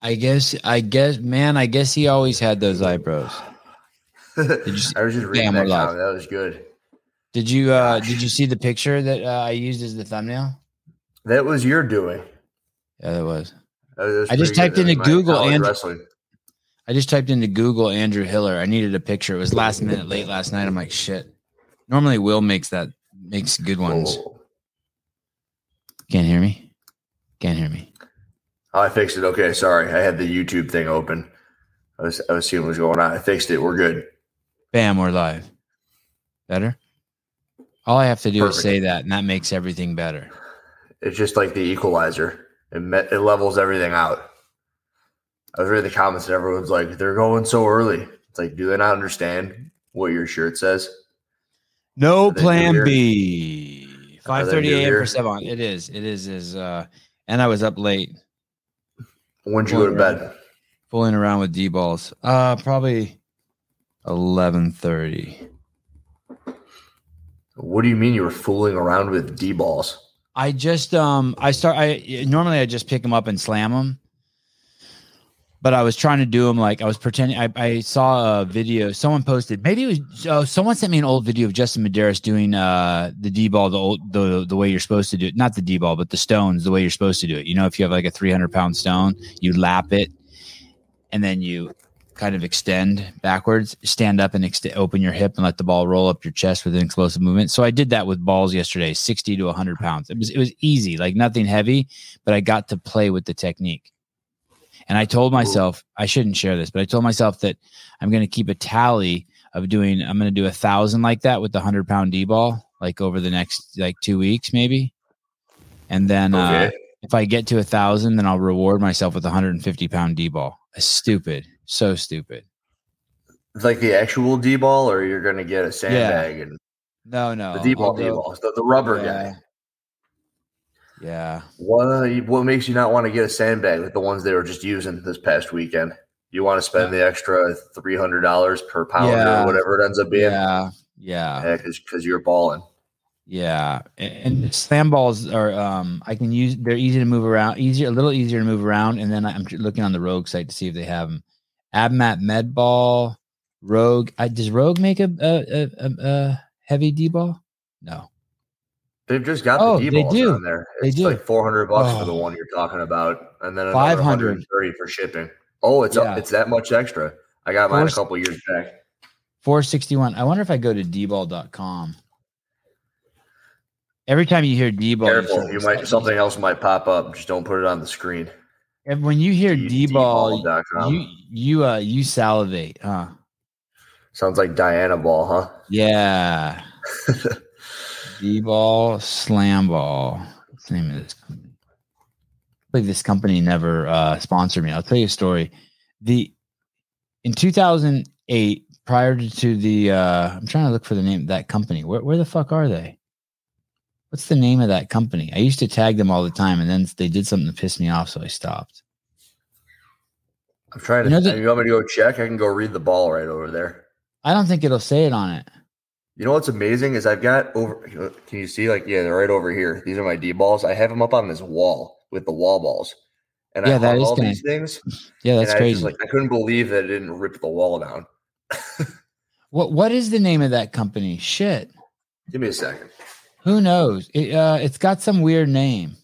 I guess, I guess, man, I guess he always had those eyebrows. Did you see, I was just reading that comment. That was good. Did you uh did you see the picture that uh, I used as the thumbnail? That was your doing. Yeah, that was. That was I just typed into Google and I just typed into Google Andrew Hiller. I needed a picture. It was last minute, late last night. I'm like, shit. Normally, Will makes that makes good ones. Can't hear me. Can't hear me. Oh, I fixed it. Okay, sorry. I had the YouTube thing open. I was I was seeing what was going on. I fixed it. We're good. Bam, we're live. Better. All I have to do Perfect. is say that, and that makes everything better. It's just like the equalizer. It met, it levels everything out. I was reading the comments and everyone's like, they're going so early. It's like, do they not understand what your shirt says? No plan B. Five thirty a.m. for seven. It is. It is. Is uh, and I was up late. When'd you go to bed? Fooling around with D balls. Uh, probably eleven thirty. What do you mean you were fooling around with D balls? I just um I start I normally I just pick them up and slam them but I was trying to do them like I was pretending. I, I saw a video someone posted. Maybe it was oh, someone sent me an old video of Justin Medeiros doing uh the D ball the old the the way you're supposed to do it. Not the D ball, but the stones the way you're supposed to do it. You know, if you have like a 300 pound stone, you lap it, and then you kind of extend backwards, stand up and open your hip and let the ball roll up your chest with an explosive movement. So I did that with balls yesterday, 60 to 100 pounds. It was it was easy, like nothing heavy, but I got to play with the technique. And I told myself I shouldn't share this, but I told myself that I'm going to keep a tally of doing. I'm going to do a thousand like that with the hundred pound D ball, like over the next like two weeks maybe. And then uh, okay. uh, if I get to a thousand, then I'll reward myself with a 150 pound D ball. Stupid, so stupid. It's Like the actual D ball, or you're going to get a sandbag yeah. and no, no, the D ball, D ball, the, the rubber yeah. guy. Yeah. What what makes you not want to get a sandbag like the ones they were just using this past weekend? You want to spend the extra three hundred dollars per pound yeah. or whatever it ends up being. Yeah, yeah, because you're balling. Yeah, and, and slam balls are um I can use. They're easy to move around, easier, a little easier to move around. And then I'm looking on the Rogue site to see if they have them. Abmat Med Ball, Rogue. I, does Rogue make a a, a, a heavy D ball? No. They've just got oh, the D balls on there. It's they do. like four hundred bucks oh. for the oh. one you're talking about, and then five hundred thirty for shipping. Oh, it's yeah. it's that much extra. I got mine Four, a couple years back. Four sixty one. I wonder if I go to dball.com. Every time you hear D-ball, careful, you, you might something else might pop up. Just don't put it on the screen. And when you hear D-ball, you you uh you salivate, huh? Sounds like Diana Ball, huh? Yeah. D ball, slam ball. What's the name of this company? Believe this company never uh, sponsored me. I'll tell you a story. The in 2008, prior to the, uh, I'm trying to look for the name of that company. Where, where the fuck are they? What's the name of that company? I used to tag them all the time, and then they did something to piss me off, so I stopped. I'm trying to. You, know the, you want me to go check? I can go read the ball right over there. I don't think it'll say it on it. You know what's amazing is I've got over. Can you see? Like, yeah, they're right over here. These are my D balls. I have them up on this wall with the wall balls, and yeah, I that is all these things. Yeah, that's crazy. I like, I couldn't believe that it didn't rip the wall down. what What is the name of that company? Shit. Give me a second. Who knows? It, uh, it's got some weird name.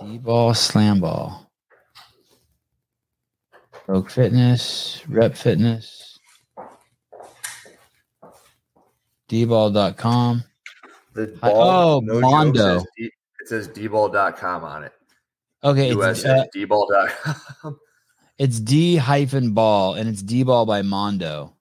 D ball, slam ball, Rogue Fitness, Rep Fitness. dball.com. The ball, oh, no Mondo. Says D, it says dball.com on it. Okay. US uh, dball.com. It's D hyphen ball and it's D ball by Mondo.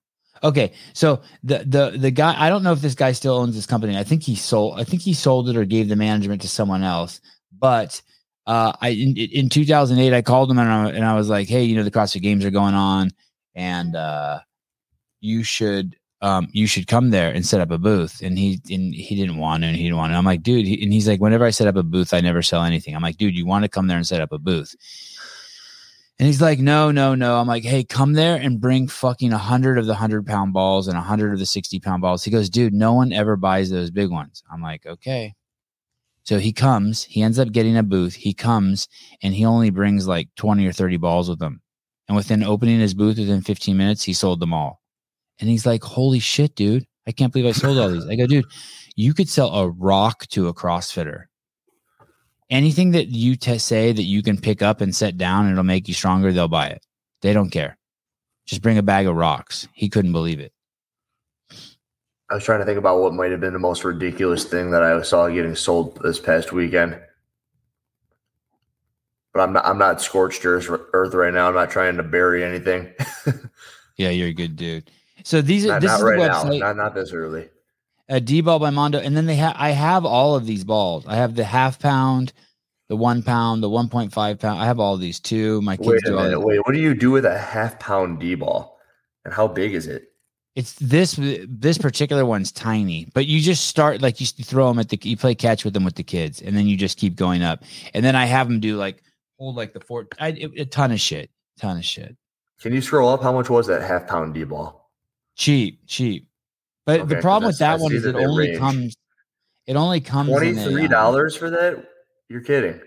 Okay, so the the the guy I don't know if this guy still owns this company. I think he sold I think he sold it or gave the management to someone else. But uh, I in, in 2008 I called him and I, and I was like, hey, you know the CrossFit Games are going on, and uh, you should um, you should come there and set up a booth. And he and he didn't want to, and he didn't want to. I'm like, dude, and he's like, whenever I set up a booth, I never sell anything. I'm like, dude, you want to come there and set up a booth? And he's like, no, no, no. I'm like, hey, come there and bring fucking a hundred of the hundred pound balls and a hundred of the 60 pound balls. He goes, dude, no one ever buys those big ones. I'm like, okay. So he comes, he ends up getting a booth. He comes and he only brings like 20 or 30 balls with him. And within opening his booth within 15 minutes, he sold them all. And he's like, Holy shit, dude. I can't believe I sold all these. I go, dude, you could sell a rock to a CrossFitter. Anything that you t- say that you can pick up and set down and it'll make you stronger, they'll buy it. They don't care. Just bring a bag of rocks. He couldn't believe it. I was trying to think about what might have been the most ridiculous thing that I saw getting sold this past weekend. But I'm not I'm not scorched earth right now. I'm not trying to bury anything. Yeah, you're a good dude. So these are not this not is right the now. website. Not not this early. a D ball by Mondo, and then they have I have all of these balls. I have the half pound, the one pound, the one point five pound. I have all these too. My kids Wait a do minute. Wait, what do you do with a half pound D ball? And how big is it? It's this this particular one's tiny, but you just start like you throw them at the you play catch with them with the kids, and then you just keep going up. And then I have them do like hold like the fort. I, a ton of shit, ton of shit. Can you scroll up? How much was that half pound D ball? Cheap, cheap. But okay, the problem with that I one is that it only range. comes it only comes twenty-three um dollars um, for that? You're kidding.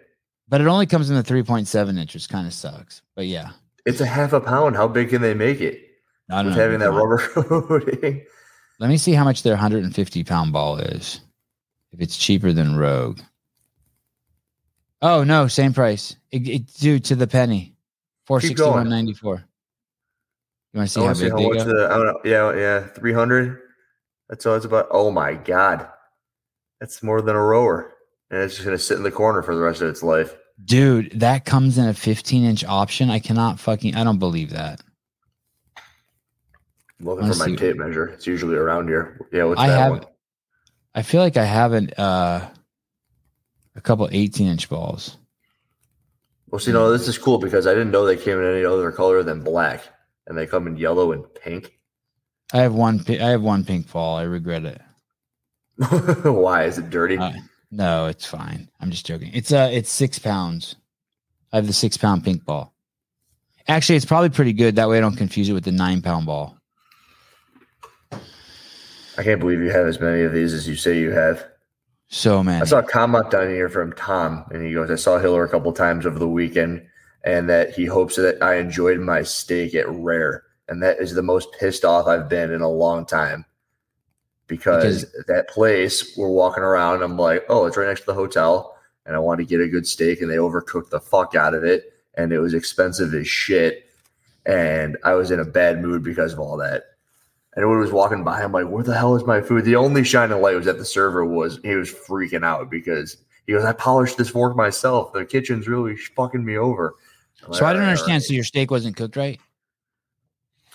But it only comes in the three point seven inch, which kind of sucks. But yeah. It's a half a pound. How big can they make it? not having that rubber coating. Let me see how much their 150 pound ball is. If it's cheaper than Rogue. Oh no, same price. It, it due to the penny. 461.94. You want to see I how want to see big how they go? the I don't know. Yeah, yeah, three hundred. That's all it's about. Oh my god, that's more than a rower, and it's just gonna sit in the corner for the rest of its life. Dude, that comes in a 15 inch option. I cannot fucking. I don't believe that. I'm looking Let's for my see. tape measure. It's usually around here. Yeah, what's I that have. one? I feel like I haven't. Uh, a couple 18 inch balls. Well, see, no, this is cool because I didn't know they came in any other color than black, and they come in yellow and pink. I have one. I have one pink ball. I regret it. Why is it dirty? Uh, no, it's fine. I'm just joking. It's uh it's six pounds. I have the six pound pink ball. Actually, it's probably pretty good. That way I don't confuse it with the nine pound ball. I can't believe you have as many of these as you say you have. So man. I saw a comment down here from Tom, and he goes, I saw Hiller a couple times over the weekend, and that he hopes that I enjoyed my steak at Rare. And that is the most pissed off I've been in a long time. Because, that place, we're walking around, I'm like, oh, it's right next to the hotel, and I want to get a good steak, and they overcooked the fuck out of it, and it was expensive as shit. And I was in a bad mood because of all that. And everyone was walking by. I'm like, where the hell is my food? The only shining light was that the server was, he was freaking out because he goes, I polished this fork myself. The kitchen's really fucking me over. So I don't "All right, understand. all So your steak wasn't cooked right? right."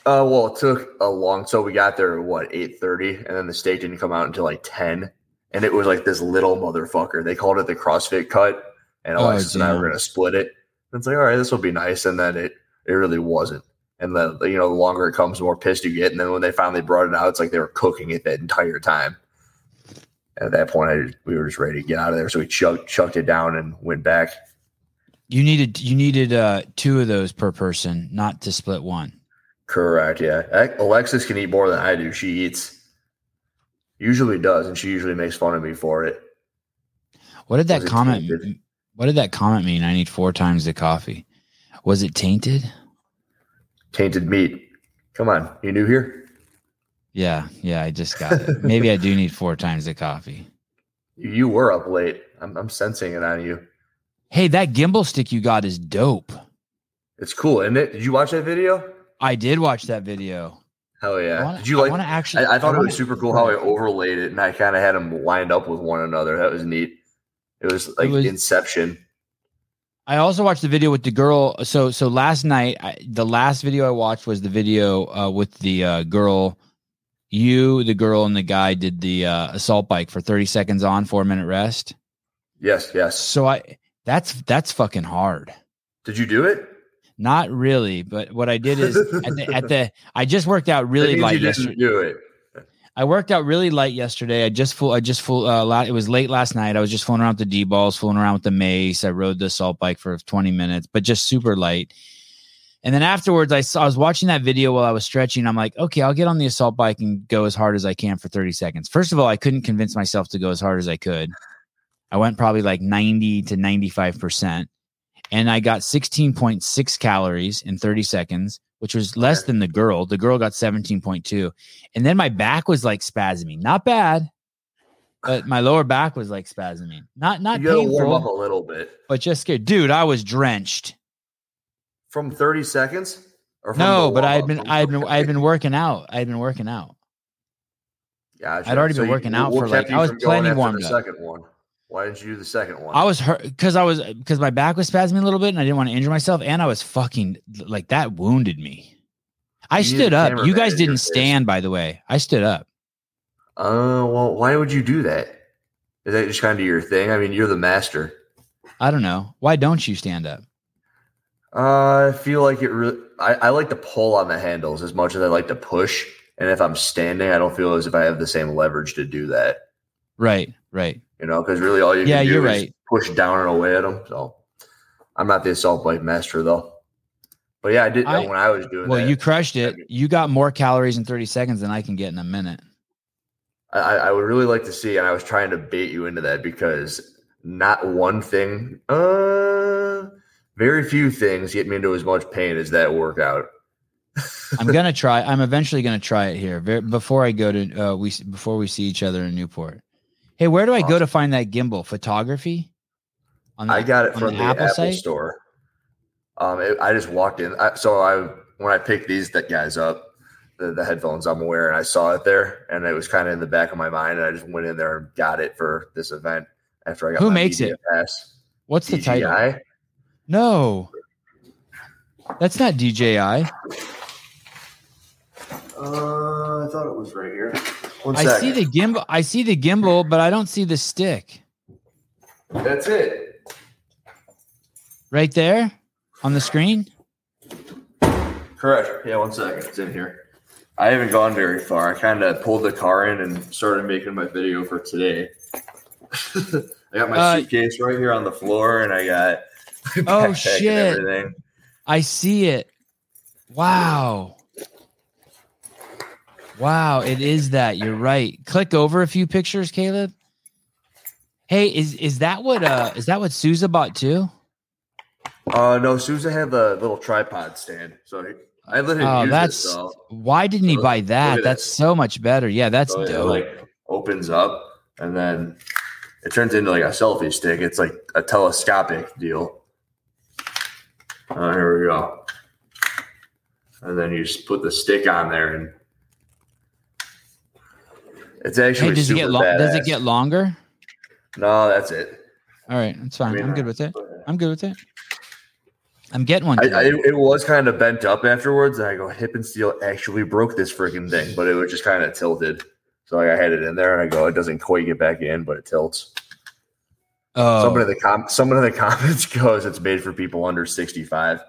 Uh, well, it took a long, so we got there at what, 8.30, and then the steak didn't come out until like 10. And it was like this little motherfucker. They called it the CrossFit cut, and Oh, Alexis and I were to split it. And it's like, all right, this will be nice. And then it, it really wasn't. And then, you know, the longer it comes, the more pissed you get. And then when they finally brought it out, it's like they were cooking it that entire time. At that point, I we were just ready to get out of there. So we chucked, chucked it down and went back. You needed you needed uh two of those per person, not to split one. Correct. Yeah. Alexis can eat more than I do. She eats, usually does. And she usually makes fun of me for it. What did that comment tainted? what did that comment mean? I need four times the coffee. Was it tainted? Tainted meat. Come on. You new here? Yeah, yeah, I just got it. Maybe I do need four times the coffee. You were up late. I'm, I'm sensing it on you. Hey, that gimbal stick you got is dope. It's cool, isn't it? Did you watch that video? I did watch that video. Hell yeah. wanna- Did you I like wanna actually I, I thought it was super cool how I overlaid it and I kind of had them lined up with one another. That was neat. It was like was- Inception. I also watched the video with the girl. So so last night, I, the last video I watched was the video uh, with the uh, girl. You, the girl, and the guy did the uh, assault bike for thirty seconds on, four minute rest. Yes, yes. So I that's that's fucking hard. Did you do it? Not really, but what I did is at the, at the I just worked out really light yesterday. do it. I worked out really light yesterday. I just flew. I just flew. Uh, lot, it was late last night. I was just fooling around with the D balls, fooling around with the mace. I rode the assault bike for 20 minutes, but just super light. And then afterwards, I saw. I was watching that video while I was stretching. I'm like, okay, I'll get on the assault bike and go as hard as I can for 30 seconds. First of all, I couldn't convince myself to go as hard as I could. I went probably like 90 to 95%. And I got 16.6 calories in 30 seconds, which was less than the girl. The girl got 17.2. And then my back was like spasming. Not bad, but my lower back was like spasming. Not not you gotta warm up a little bit but just scared. Dude, I was drenched. from 30 seconds. Or from No, but I'd warm-up? been oh, I'd been I'd been working out. I'd been working out. Gotcha. I'd already been you- working out for, like- I was plenty after warmed the up. Second one. Why didn't you do the second one? I was hurt because I was because my back was spasming a little bit and I didn't want to injure myself and I was fucking like that wounded me. I You stood up. You guys didn't stand, by the way. I stood up. Uh, well, why would you do that? Is that just kind of your thing? I mean, you're the master. I don't know. Why don't you stand up? Uh, I feel like it really. I, I like to pull on the handles as much as I like to push. And if I'm standing, I don't feel as if I have the same leverage to do that. Right, right. You know, because really all you Yeah, can do you're is right. push down and away at them. So I'm not the assault bike master though. But yeah, I did I- when I was doing Well, that. you crushed it. You got more calories in 30 seconds than I can get in a minute. I, I would really like to see, and I was trying to bait you into that because not one thing, uh, very few things get me into as much pain as that workout. I'm gonna try. I'm eventually gonna try it here. Before I go to uh, we before we see each other in Newport. Hey, where do I go to find that gimbal? Photography. On I got it on from the, Apple, store. Um, it, I just walked in. I, so I when I picked these that guys up, the, the headphones I'm wearing, I saw it there, and it was kind of in the back of my mind, and I just went in there and got it for this event after I got Who my makes media it? pass. What's the title? No, that's not DJI. Uh, I thought it was right here. One I see the gimbal. I see the gimbal, but I don't see the stick That's it. right there on the screen. Correct. Yeah, one second. It's in here. I haven't gone very far. I kind of pulled the car in and started making my video for today. I got my Uh, suitcase right here on the floor, and I got Oh, shit. everything. I see it. Wow. Wow, it is that. You're right. Click over a few pictures, Caleb. Hey, is is that what uh is that what Souza bought too? Uh, no, Sousa had the little tripod stand, so he- I let him Oh, that's it. So, why didn't he buy that? That's this. so much better. Yeah, that's so it dope. like opens up, and then it turns into like a selfie stick. It's like a telescopic deal. Uh, here we go. And then you just put the stick on there, and it's actually hey, does it get long? Does it get longer? No, that's it. All right, that's fine. mean, I'm good with it. I'm good with it. I'm getting one. I, I, it was kind of bent up afterwards, and I go, Hippensteel actually broke this freaking thing, but it was just kind of tilted. So like, I had it in there, and I go, it doesn't quite get back in, but it tilts. oh, Someone in the com- someone in the comments goes, it's made for people under sixty five.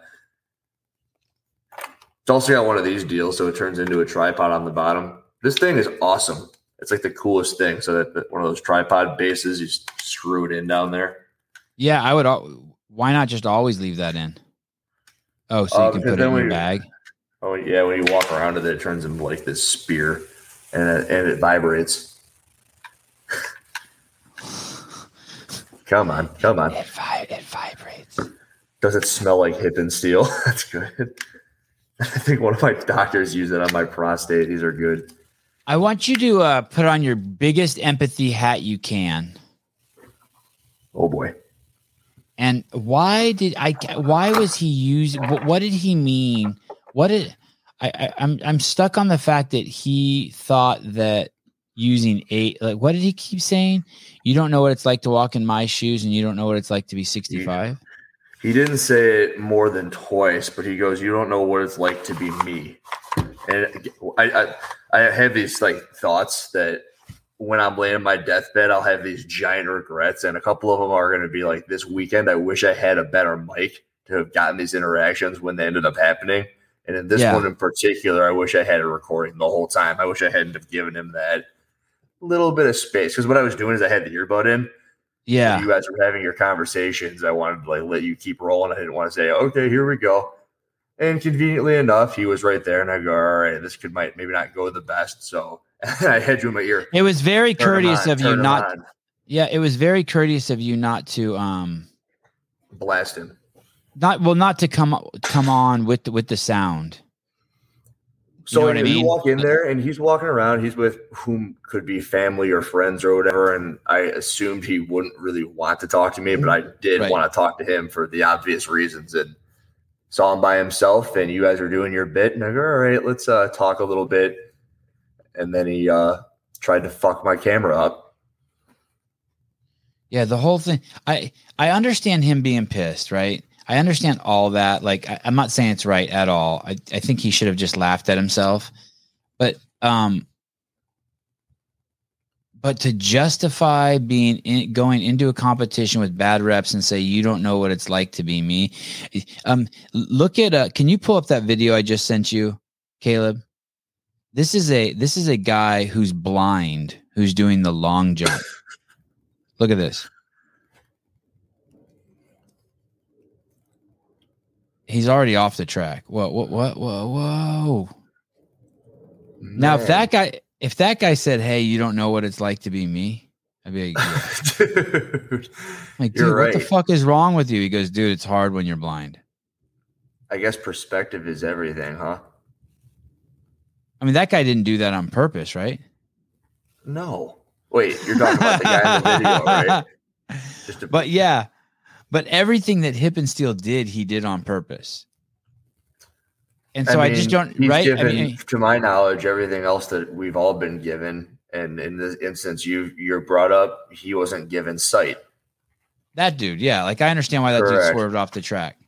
It's also got one of these deals, so it turns into a tripod on the bottom. This thing is awesome. It's like the coolest thing. So that, that one of those tripod bases, you screw it in down there. yeah. I would. al- Why not just always leave that in? Oh, so Uh, you can put it in your bag. Oh yeah, when you walk around it, it turns into like this spear, and it, and it vibrates. come on, come on. It, vi- it vibrates. Does it smell like Hippensteel? That's good. I think one of my doctors used it on my prostate. These are good. I want you to uh, put on your biggest empathy hat you can. Oh boy. And why did I? Why was he using? What, what did he mean? What did I, I? I'm I'm stuck on the fact that he thought that using eight. Like, what did he keep saying? You don't know what it's like to walk in my shoes, and you don't know what it's like to be 65. He didn't say it more than twice, but he goes, "You don't know what it's like to be me." And I, I, I have these like thoughts that when I'm laying in my deathbed, I'll have these giant regrets, and a couple of them are going to be like this weekend. I wish I had a better mic to have gotten these interactions when they ended up happening. And in this Yeah. one in particular, I wish I had a recording the whole time. I wish I hadn't have given him that little bit of space because what I was doing is I had the earbud in, Yeah, you guys were having your conversations. I wanted to like let you keep rolling. I didn't want to say, okay, here we go. And conveniently enough, he was right there, and I go, all right, this could might maybe not go the best. So I had you in my ear. it was very Turn courteous on, of you not. on. Yeah, it was very courteous of you not to um Blast him. not well not to come come on with the, with the sound. So know what I you walk in there and he's walking around. He's with whom could be family or friends or whatever. And I assumed he wouldn't really want to talk to me, but I did Right. want to talk to him for the obvious reasons. And saw him by himself, and you guys were doing your bit. And I go, all right, let's uh, talk a little bit. And then he uh, tried to fuck my camera up. Yeah, the whole thing. I I understand him being pissed, right? I understand all that. Like, I, I'm not saying it's right at all. I, I think he should have just laughed at himself. But um, but to justify being in, going into a competition with bad reps and say you don't know what it's like to be me, um, look at uh, can you pull up that video I just sent you, Caleb? This is a this is a guy who's blind who's doing the long jump. Look at this. He's already off the track. Whoa, whoa, whoa, whoa, whoa. Now, if that guy, if that guy said, "Hey, you don't know what it's like to be me," I'd be like, yeah. Dude, like, dude, what the fuck is wrong with you? He goes, dude, it's hard when you're blind. I guess perspective is everything, huh? I mean, that guy didn't do that on purpose, right? No. Wait, you're talking about the guy in the video, right? Just to, But yeah, but everything that Hippensteel did, he did on purpose. And so I, just don't right. I mean, to my knowledge, everything else that we've all been given, and in this instance, you you're brought up, he wasn't given sight. That dude, yeah. Like I understand why that dude swerved off the track.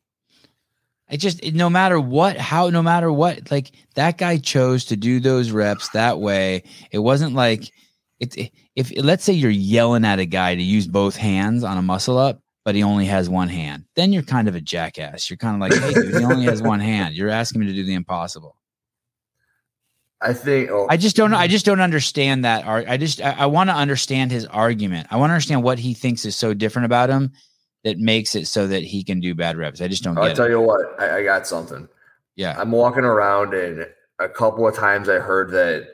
It just it- no matter what, how no matter what, like that guy chose to do those reps that way. It wasn't like it if let's say you're yelling at a guy to use both hands on a muscle up, but he only has one hand, then you're kind of a jackass. You're kind of like, hey, dude, he only has one hand. You're asking me to do the impossible. I think. Oh, I just don't know. I just don't understand that. I just I, I want to understand his argument. I want to understand what he thinks is so different about him that makes it so that he can do bad reps. I just don't I'll tell it. you what. I, I got something. Yeah. I'm walking around, and a couple of times I heard that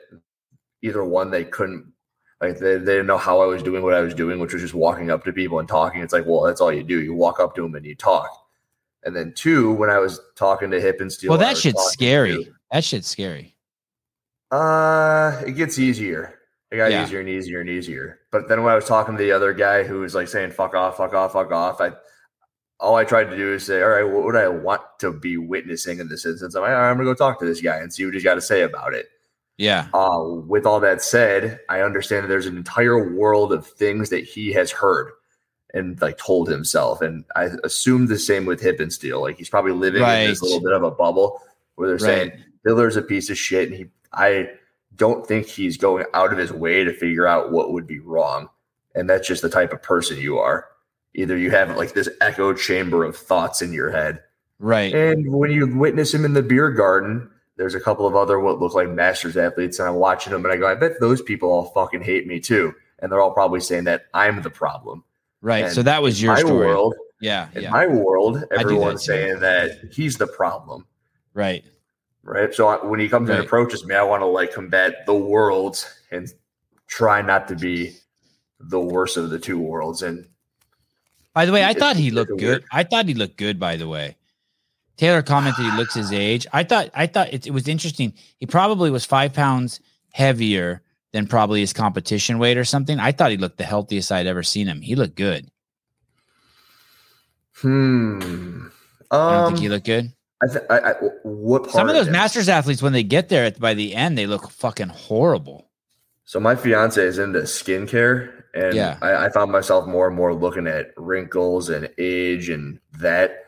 either one they couldn't. Like they, they didn't know how I was doing what I was doing, which was just walking up to people and talking. It's like, well, that's all you do. You walk up to them and you talk. And then two, when I was talking to Hippensteel, Well, that shit's scary. to- That shit's scary. Uh, it gets easier. It got Yeah. easier and easier and easier. But then when I was talking to the other guy who was like saying "fuck off, fuck off, fuck off," I all I tried to do is say, "All right, what would I want to be witnessing in this instance?" I'm like, "All right, I'm gonna go talk to this guy and see what he's got to say about it." Yeah. Uh, with all that said, I understand that there's an entire world of things that he has heard and like told himself, and I assume the same with Hippensteel. Like he's probably living in this little bit of a bubble where they're saying Right. Hiller's a piece of shit, and he I don't think he's going out of his way to figure out what would be wrong. And that's just the type of person you are. Either you have like this echo chamber of thoughts in your head. Right. And when you witness him in the beer garden, there's a couple of other what look like masters athletes, and I'm watching them and I go, I bet those people all fucking hate me too. And they're all probably saying that I'm the problem. Right. And So that was your my story. world, Yeah. in Yeah. my world, that everyone's too. saying that he's the problem. Right. right? So I- when he comes and approaches me, I want to like combat the worlds and try not to be the worst of the two worlds. And By the way, I thought he looked good. I thought he looked good. By the way, Taylor commented he looks his age. I thought. I thought it, it was interesting. He probably was five pounds heavier than probably his competition weight or something. I thought he looked the healthiest I'd ever seen him. He looked good. hmm, I don't um, think he looked good. I, th- I, I what part Some of those him? masters athletes, when they get there at, by the end, they look fucking horrible. So my fiance is into skincare, and Yeah. I, I found myself more and more looking at wrinkles and age and that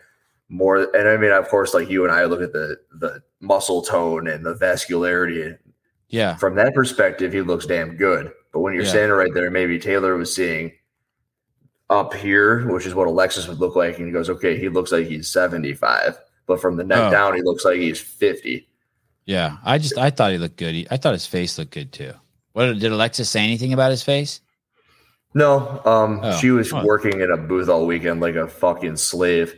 more. And I mean, of course, like you and I look at the the muscle tone and the vascularity. Yeah. From that perspective, he looks damn good. But when you're Yeah. standing right there, maybe Taylor was seeing up here, which is what Alexis would look like, and he goes, "Okay, he looks like he's 75." But from the neck Oh. down, he looks like he's 50. Yeah. I just I thought he looked good. He, I thought his face looked good too. What did Alexis say anything about his face? No, um, Oh, she was oh. working in a booth all weekend like a fucking slave.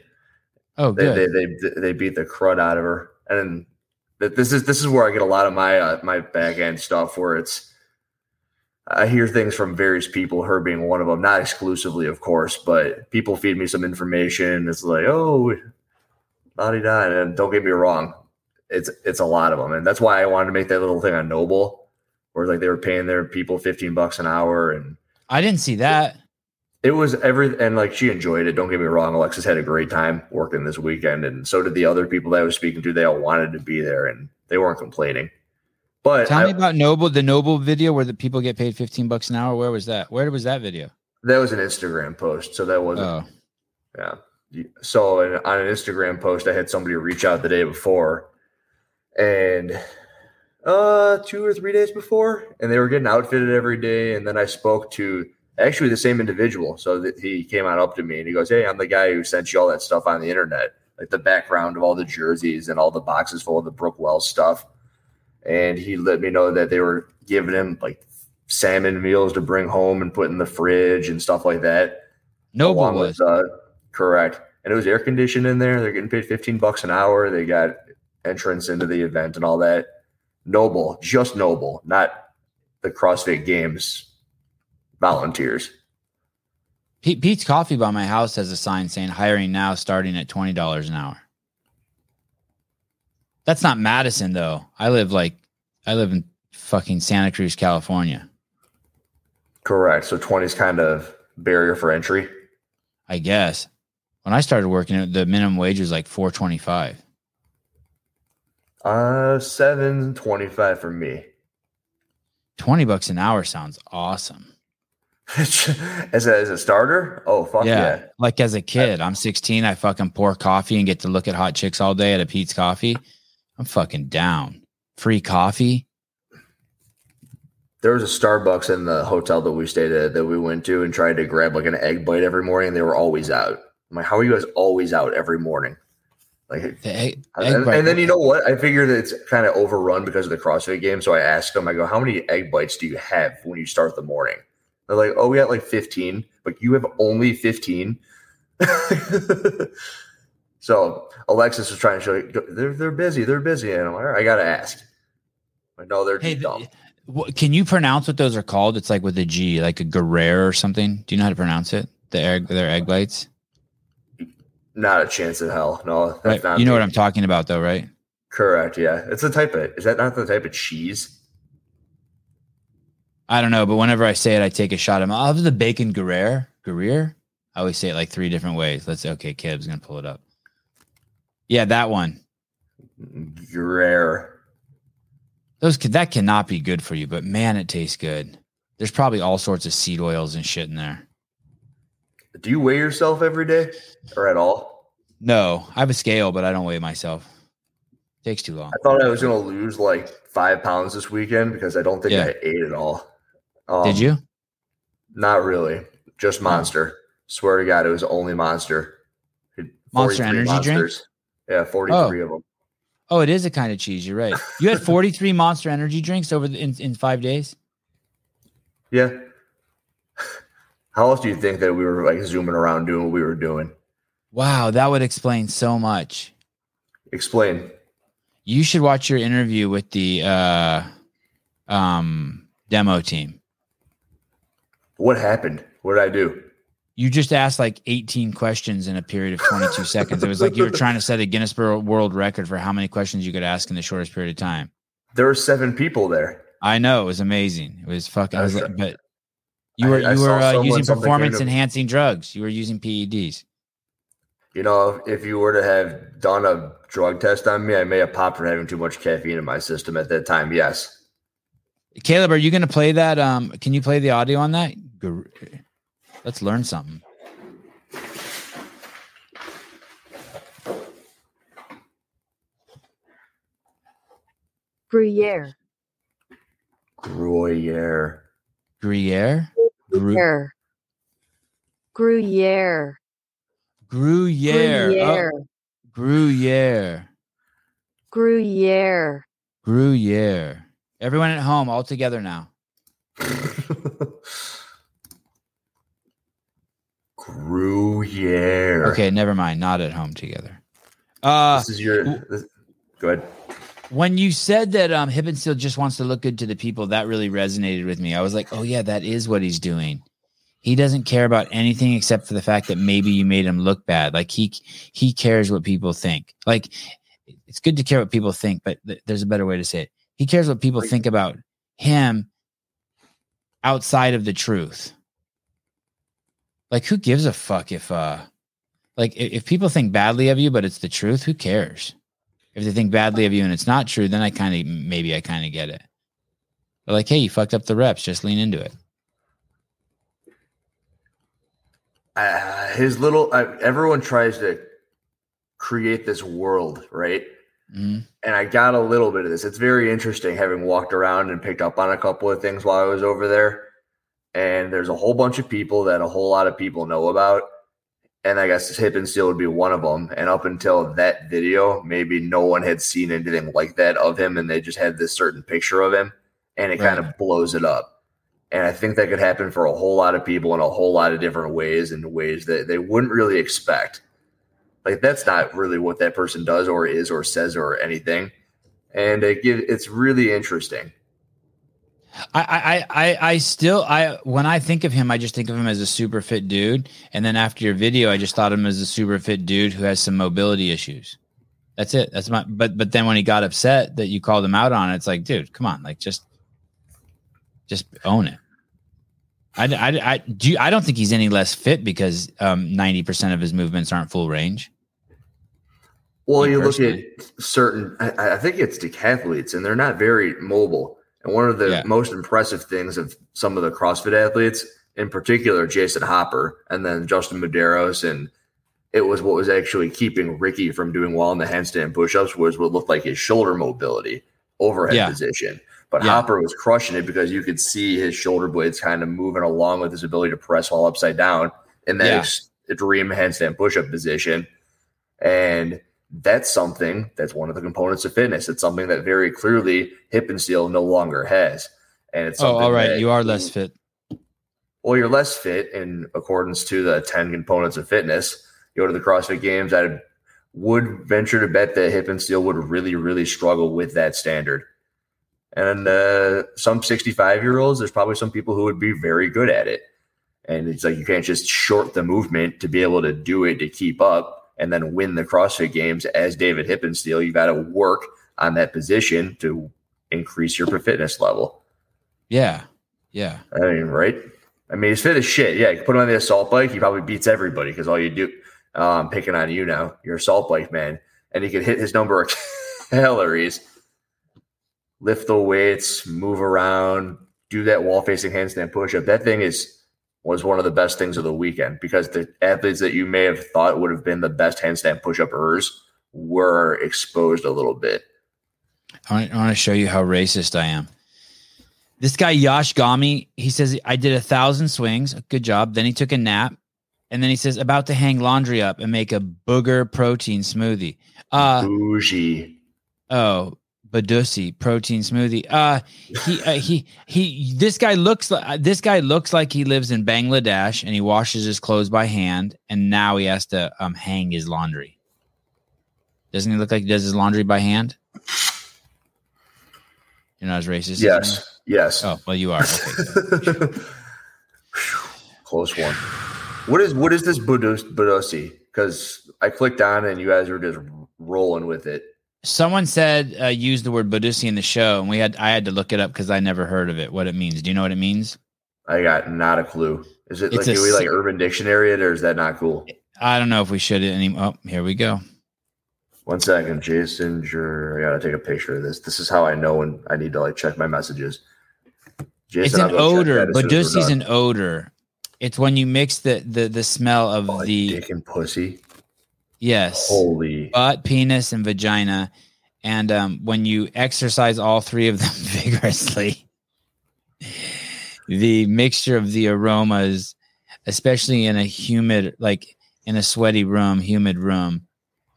Oh, They, good. they they they beat the crud out of her, and th- this is this is where I get a lot of my uh, my back end stuff where it's I hear things from various people, her being one of them, not exclusively, of course, but people feed me some information. It's like, oh, naughty da. And don't get me wrong, it's it's a lot of them, and that's why I wanted to make that little thing on NOBULL, where like they were paying their people fifteen bucks an hour, and I didn't see that. It was every and like she enjoyed it. Don't get me wrong, Alexis had a great time working this weekend, and so did the other people that I was speaking to. They all wanted to be there, and they weren't complaining. But Tell I- me about NOBULL, the NOBULL video where the people get paid 15 bucks an hour. Where was that? Where was that video? that was an Instagram post, so that wasn't Oh, Yeah. So in, on an Instagram post, I had somebody reach out the day before, and uh, two or three days before, and they were getting outfitted every day. And then I spoke to actually the same individual. So that he came on up to me and he goes, "Hey, I'm the guy who sent you all that stuff on the internet, like the background of all the jerseys and all the boxes full of the Brooke Wells stuff." And he let me know that they were giving him like salmon meals to bring home and put in the fridge and stuff like that NOBULL along was. with, uh, correct. And it was air conditioned in there. They're getting paid 15 bucks an hour. They got entrance into the event and all that. NOBULL, just NOBULL, not the CrossFit Games volunteers. Pete, Peet's Coffee by my house has a sign saying hiring now starting at $20 an hour. That's not Madison though. I live like I live in fucking Santa Cruz, California. Correct. So 20 is kind of barrier for entry. I guess. When I started working, the minimum wage was like 425. Uh, 725 for me. 20 bucks an hour sounds awesome. as, a, as a starter? Oh, fuck yeah. yeah. Like as a kid, I'm 16. I fucking pour coffee and get to look at hot chicks all day at a Peet's Coffee. I'm fucking down. Free coffee. There was a Starbucks in the hotel that we stayed at that we went to and tried to grab like an egg bite every morning. And they were always out. I'm like, how are you guys always out every morning? Like, The egg, and, bite- and then you know what? I figure that it's kind of overrun because of the CrossFit game. So I asked them, I go, how many egg bites do you have when you start the morning? They're like, oh, we got like 15, but you have only 15. so Alexis was trying to show you, they're, they're busy. They're busy. And I'm like, right, I got to ask. I know they're Hey, dumb. what, can you pronounce what those are called? It's like with a G, like a Guerrero or something. Do you know how to pronounce it? The egg, their egg bites. Not a chance in hell. No, that's Right? not You know me. what I'm talking about, though, right? Correct. Yeah. It's a type of, is that not the type of cheese? I don't know, but whenever I say it, I take a shot. I'm of the bacon Guerrero. Guerrero. I always say it like three different ways. Let's okay. Kib's gonna pull it up. Yeah, that one. Rare. Those that cannot be good for you, but man, it tastes good. There's probably all sorts of seed oils and shit in there. Do you weigh yourself every day or at all? No, I have a scale, but I don't weigh myself. Takes too long. I thought I was going to lose like five pounds this weekend because I don't think Yeah. I ate at all. Um, Did you? Not really. Just Monster. Swear to God, it was only Monster. Monster 43 energy drink? Yeah, 43 of them. Oh, it is a kind of cheese. You're right. You had 43 Monster Energy drinks over the, in in five days. Yeah. How else do you think that we were like zooming around doing what we were doing? Wow, that would explain so much. Explain. You should watch your interview with the uh, um, demo team. What happened? What did I do? You just asked like 18 questions in a period of 22 seconds. It was like you were trying to set a Guinness World Record for how many questions you could ask in the shortest period of time. There were seven people there. I know it was amazing. It was fucking. I was like, but you were I you were uh, using performance enhancing drugs. You were using PEDs. You know, if you were to have done a drug test on me, I may have popped for having too much caffeine in my system at that time. Yes. Caleb, are you going to play that? Um, can you play the audio on that? Gr- Let's learn something. Gruyere. Gruyere. Gruyere. Gru- Gruyere. Gruyere. Gruyere. Oh, Gruyere. Gruyere. Gruyere. Gruyere. Everyone at home, all together now. Gruyere. Okay, never mind. Not at home together. Uh, This is your. This, go ahead. when you said that um Hippensteel just wants to look good to the people, that really resonated with me. I was like, oh yeah, that is what he's doing. He doesn't care about anything except for the fact that maybe you made him look bad. Like he he cares what people think. Like it's good to care what people think, but th- there's a better way to say it. He cares what people think about him outside of the truth. Like who gives a fuck if uh like if, people think badly of you but it's the truth, who cares? If they think badly of you and it's not true, then I kind of maybe I kind of get it. But like, hey, you fucked up the reps, just lean into it. uh, his little uh, everyone tries to create this world right Mhm. and i got a little bit of this it's very interesting having walked around and picked up on a couple of things while i was over there and there's a whole bunch of people that a whole lot of people know about and i guess Hippensteel would be one of them and up until that video maybe no one had seen anything like that of him and they just had this certain picture of him and it kind of blows it up and I think that could happen for a whole lot of people in a whole lot of different ways and ways that they wouldn't really expect. Like that's not really what that person does or is or says or anything. And it it's really interesting. I, I, I, I still, I when I think of him, I just think of him as a super fit dude. And then after your video, I just thought of him as a super fit dude who has some mobility issues. That's it. That's my. But but then when he got upset that you called him out on it, it's like, dude, come on, like just, just own it. I, I, I do. you- I don't think he's any less fit because um ninety percent of his movements aren't full range. Well, you look at certain, I, I think it's decathletes, and they're not very mobile. And one of the Yeah. most impressive things of some of the CrossFit athletes, in particular, Jayson Hopper, and then Justin Medeiros, and it was what was actually keeping Ricky from doing well in the handstand push-ups was what looked like his shoulder mobility, overhead Yeah. position. But Yeah. Hopper was crushing it because you could see his shoulder blades kind of moving along with his ability to press while upside down in that Yeah. extreme handstand push-up position. And that's something that's one of the components of fitness. It's something that very clearly Hippensteel no longer has. And it's Oh, all right, you are less fit. well, you're less fit in accordance to the 10 components of fitness. You go to the CrossFit Games, I would venture to bet that Hippensteel would really, really struggle with that standard. And uh, some 65 year olds, there's probably some people who would be very good at it. And it's like you can't just short the movement to be able to do it to keep up and then win the CrossFit Games as David Hippensteel. You've got to work on that position to increase your fitness level. Yeah, yeah. I mean, right? I mean, he's fit as shit. Yeah, you put him on the assault bike, he probably beats everybody because all you do, I'm picking on you now. You're assault bike man, and he could hit his number of calories, lift the weights, move around, do that wall facing handstand push up. That thing is was one of the best things of the weekend because the athletes that you may have thought would have been the best handstand push uppers were exposed a little bit. I want, I want to show you how racist I am. This guy Yash Gami, he says I did a thousand swings, good job. Then he took a nap, and then he says about to hang laundry up and make a booger protein smoothie. Uh Bougie. oh, Badusi protein smoothie. Uh he uh, he he. This guy looks like this guy looks like he lives in Bangladesh and he washes his clothes by hand, and now he has to um hang his laundry. Doesn't he look like he does his laundry by hand? You're not as racist. as? Yes. Yes. Oh well, you are. Okay. Close one. What is what is this Budosi? Because I clicked on it and you guys were just rolling with it. Someone said uh, use the word Badusi in the show, and we had I had to look it up because I never heard of it. What it means? Do you know what it means? I got not a clue. Is it It's like do we like Urban Dictionary it or is that not cool? I don't know if we should anymore. Oh, here we go. One second, Jason. I gotta take a picture of this. This is how I know when I need to like check my messages. Jason, it's an I'll go check odor. that as soon as we're Badusi's an odor. It's when you mix the the the smell of Oh, the dick and pussy. Yes Holy butt, penis, and vagina, and um, when you exercise all three of them vigorously, the mixture of the aromas, especially in a humid, like in a sweaty room, humid room,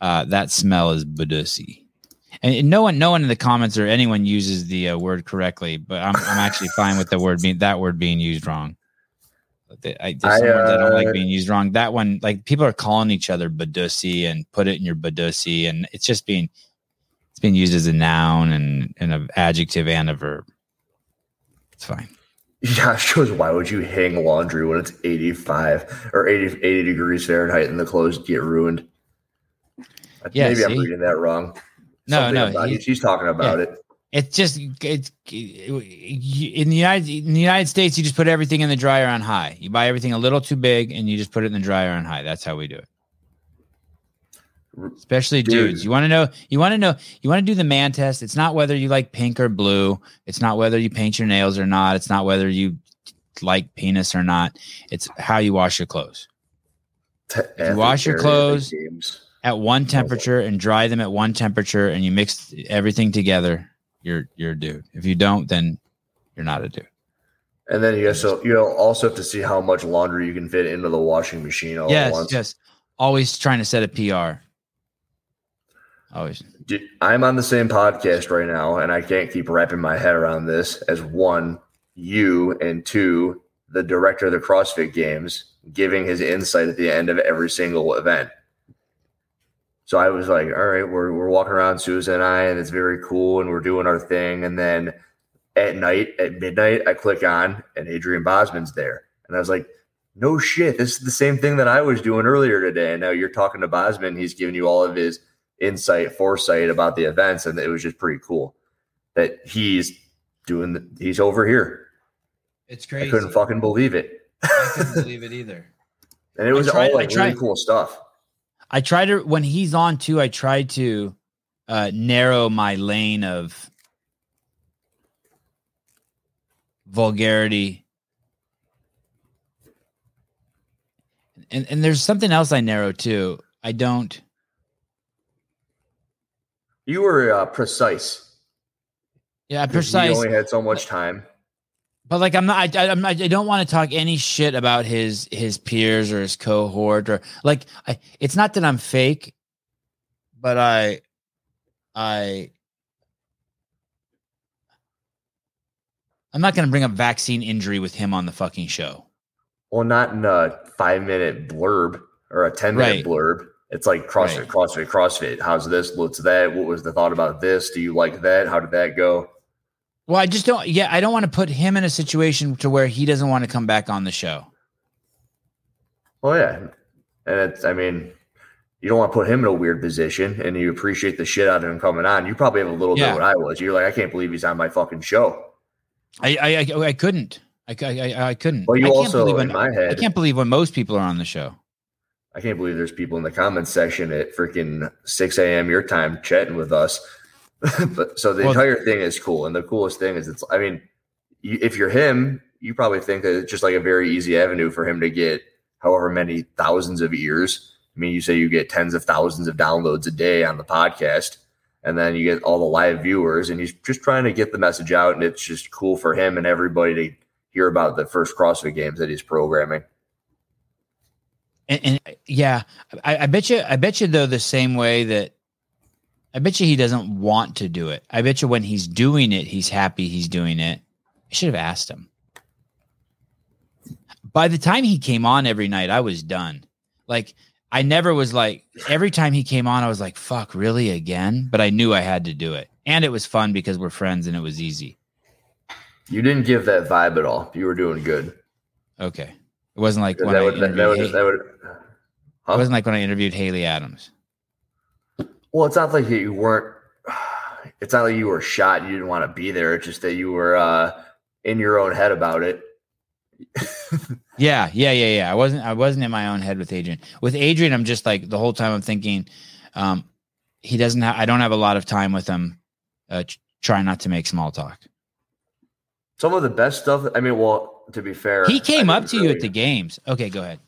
uh, that smell is Badusi. And and no one, no one in the comments or anyone uses the uh, word correctly, but I'm, I'm actually fine with the word being that word being used wrong. I, there's I, words I don't uh, like being used wrong. That one, like people are calling each other Badusi and put it in your Badusi, and it's just being, It's being used as a noun and, and an adjective and a verb. It's fine. Yeah, shows why would you hang laundry when it's 85 or 80, 80 degrees Fahrenheit and the clothes get ruined? Yeah, Maybe I'm reading that wrong. No, Something no, he- he's, talking about it. It's just it's in the United in the United States. You just put everything in the dryer on high. You buy everything a little too big, and you just put it in the dryer on high. That's how we do it. Especially Dude. dudes. You want to know. You want to know. You want to do the man test. It's not whether you like pink or blue. It's not whether you paint your nails or not. It's not whether you like penis or not. It's how you wash your clothes you wash your clothes- at one temperature and dry them at one temperature, and you mix everything together. You're you're a dude. If you don't, then you're not a dude. And then you also you also have to see how much laundry you can fit into the washing machine all at yes, once. yes. Always trying to set a PR. Always. Dude, I'm on the same podcast right now, and I can't keep wrapping my head around this. As one, you, and two, the director of the CrossFit Games, giving his insight at the end of every single event. So I was like, all right, we're, we're walking around, Susan and I, and it's very cool, and we're doing our thing. And then at night, at midnight, I click on, and Adrian Bozman's there. And I was like, no shit, this is the same thing that I was doing earlier today. And now you're talking to Bozman. He's giving you all of his insight, foresight about the events, and it was just pretty cool that he's doing. The, he's over here. It's crazy. I couldn't fucking believe it, I couldn't believe it either. and it was tried- all like really cool stuff. I try to when he's on too. I try to uh, narrow my lane of vulgarity, and and there's something else I narrow too. I don't. You were uh, precise. Yeah, precise. You only had so much time. But like I'm not, I, I, I'm not, I don't want to talk any shit about his his peers or his cohort or like I. It's not that I'm fake, but I, I, I'm not going to bring up vaccine injury with him on the fucking show. Well, not in a five minute blurb or a ten minute Right. blurb. It's like CrossFit, Right. CrossFit, CrossFit. How's this? What's that? What was the thought about this? Do you like that? How did that go? Well, I just don't. Yeah, I don't want to put him in a situation to where he doesn't want to come back on the show. Well, yeah, and it's. I mean, you don't want to put him in a weird position, and you appreciate the shit out of him coming on. You probably have a little Yeah. bit what I was. You're like, I can't believe he's on my fucking show. I I I, I couldn't. I, I I couldn't. Well, you I can't also believe in when, my I can't believe when most people are on the show. I can't believe there's people in the comments section at freaking 6 a.m. your time chatting with us. but so the Well- entire thing is cool. And the coolest thing is it's, I mean, you, if you're him, you probably think that it's just like a very easy avenue for him to get however many thousands of ears. I mean, you say you get tens of thousands of downloads a day on the podcast, and then you get all the live viewers, and he's just trying to get the message out. And it's just cool for him and everybody to hear about the first CrossFit games that he's programming. And, and yeah, I, I bet you, I bet you though, the same way that I bet you he doesn't want to do it. I bet you when he's doing it, he's happy he's doing it. I should have asked him. By the time he came on every night, I was done. Like I never was like every time he came on, I was like, fuck, really again? But I knew I had to do it. And it was fun because we're friends and it was easy. You didn't give that vibe at all. You were doing good. Okay. It wasn't like when that I would, that, would, that would, it wasn't like when I interviewed Haley Adams. Well, it's not like you weren't. It's not like you were shot. You didn't want to be there. It's just that you were uh, in your own head about it. Yeah, yeah, yeah, yeah. I wasn't I wasn't in my own head with Adrian. With Adrian, I'm just like the whole time I'm thinking, um, he doesn't have I don't have a lot of time with him. Uh ch- try not to make small talk. Some of the best stuff. I mean, well, to be fair, He came up to you at the games. Okay, go ahead.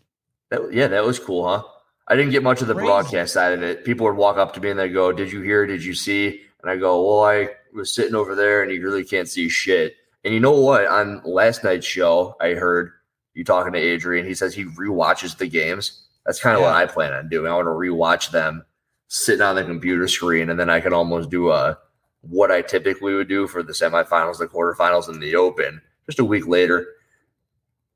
That, yeah, that was cool, huh? I didn't get much of the Crazy. broadcast side of it. People would walk up to me and they go, "Did you hear? Did you see?" And I go, "Well, I was sitting over there, and you really can't see shit." And you know what? On last night's show, I heard you talking to Adrian. He says he rewatches the games. That's kind of what I plan on doing. I want to rewatch them, sitting on the computer screen, and then I can almost do a what I typically would do for the semifinals, the quarterfinals, and the Open, just a week later.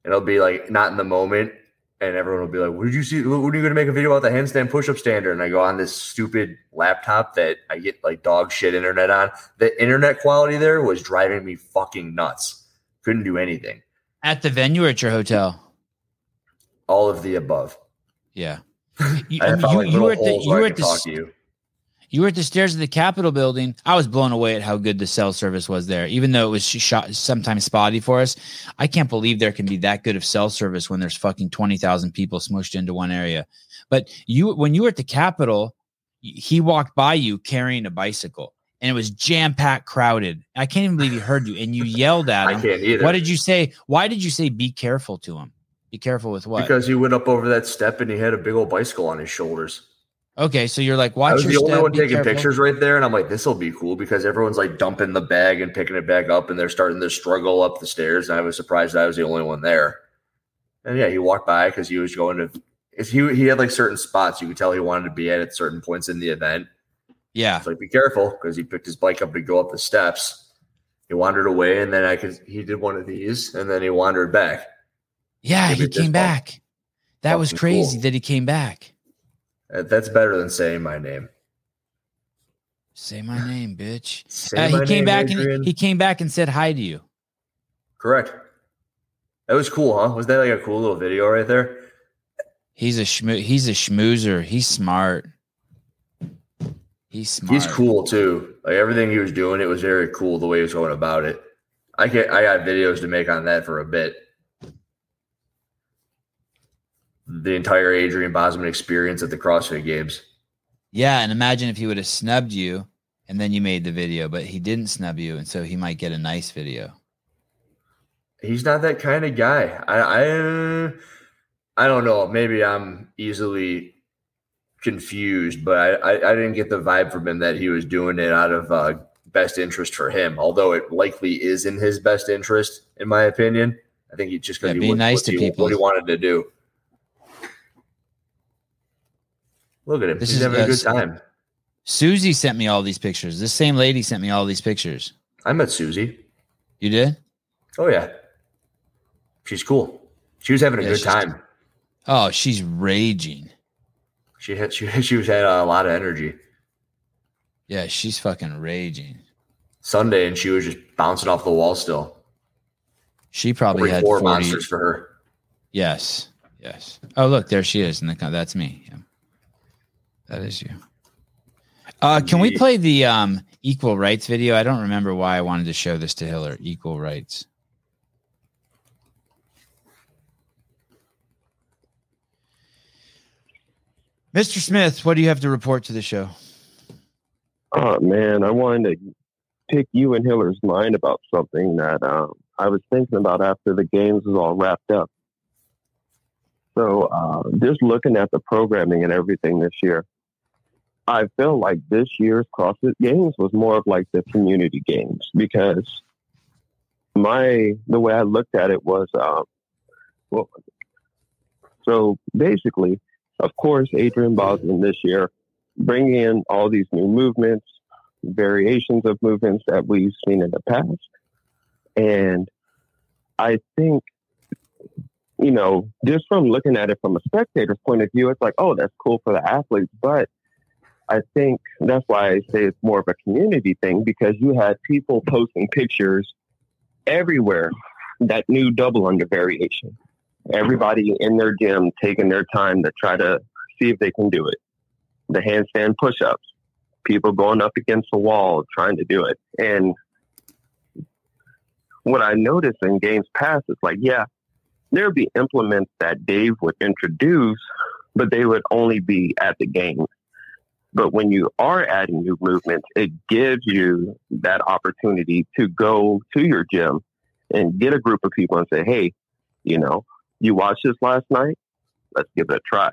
And it'll be like not in the moment, and everyone will be like, "What did you see? When are you going to make a video about the handstand push-up standard?" And I go on this stupid laptop that I get like dog shit internet on. The internet quality there was driving me fucking nuts. Couldn't do anything. At the venue or at your hotel? All of the above. Yeah. You, I, I mean, you, like you were at the, you were at the, you. You were at the stairs of the Capitol building. I was blown away at how good the cell service was there, even though it was shot sometimes spotty for us. I can't believe there can be that good of cell service when there's fucking 20,000 people smushed into one area. But you, when you were at the Capitol, he walked by you carrying a bicycle and it was jam packed crowded. I can't even believe he heard you and you yelled at him. I can't either. What did you say? Why did you say be careful to him? Be careful with what? Because he went up over that step and he had a big old bicycle on his shoulders. Okay, so you're like, watch I was the step, only one taking careful. pictures right there, and I'm like, this will be cool because everyone's like dumping the bag and picking it back up, and they're starting to struggle up the stairs. And I was surprised I was the only one there. And yeah, he walked by because he was going to. If he he had like certain spots, you could tell he wanted to be at at certain points in the event. Yeah, it's like be careful because he picked his bike up to go up the steps. He wandered away, and then I could. He did one of these, and then he wandered back. Yeah, he came back. That was crazy cool. that he came back. Uh, that's better than saying my name. Say my name, bitch. Uh, he came name, back Adrian. and he came back and said hi to you. Correct. That was cool, huh? Was that like a cool little video right there? He's a schmoo- he's a schmoozer. He's smart. He's smart. He's cool too. Like everything he was doing, it was very cool the way he was going about it. I get I got videos to make on that for a bit the entire Adrian Bozman experience at the CrossFit Games. Yeah, and imagine if he would have snubbed you and then you made the video, but he didn't snub you, and so he might get a nice video. He's not that kind of guy. I I, I don't know. Maybe I'm easily confused, but I, I, I didn't get the vibe from him that he was doing it out of uh, best interest for him. Although it likely is in his best interest, in my opinion. I think he just because yeah, he nice to he, people. what he wanted to do. Look at him. This He's is having a good time. Susie sent me all these pictures. This same lady sent me all these pictures. I met Susie. You did? Oh yeah. She's cool. She was having a yeah, good time. Oh, she's raging. She had she she was had a lot of energy. Yeah, she's fucking raging. Sunday, and she was just bouncing off the wall still. She probably had four 40, monsters for her. Yes, yes. Oh, look, there she is, and the, that's me. Yeah. That is you. Uh, can we play the um, equal rights video? I don't remember why I wanted to show this to Hiller. Equal rights. Mr. Smith, what do you have to report to the show? Oh man, I wanted to pick you and Hiller's mind about something that um, I was thinking about after the games was all wrapped up. So, uh, just looking at the programming and everything this year, I feel like this year's CrossFit Games was more of like the community games because my the way I looked at it was, um, well, so basically, of course, Adrian Bozman this year bringing in all these new movements, variations of movements that we've seen in the past, and I think you know, just from looking at it from a spectator's point of view, it's like, oh, that's cool for the athletes, but I think that's why I say it's more of a community thing because you had people posting pictures everywhere that new double under variation. Everybody in their gym taking their time to try to see if they can do it. The handstand push ups, people going up against the wall trying to do it. And what I noticed in games past is like, yeah, there'd be implements that Dave would introduce, but they would only be at the games. But when you are adding new movements, it gives you that opportunity to go to your gym and get a group of people and say, hey, you know, you watched this last night? Let's give it a try.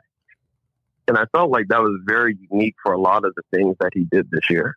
And I felt like that was very unique for a lot of the things that he did this year.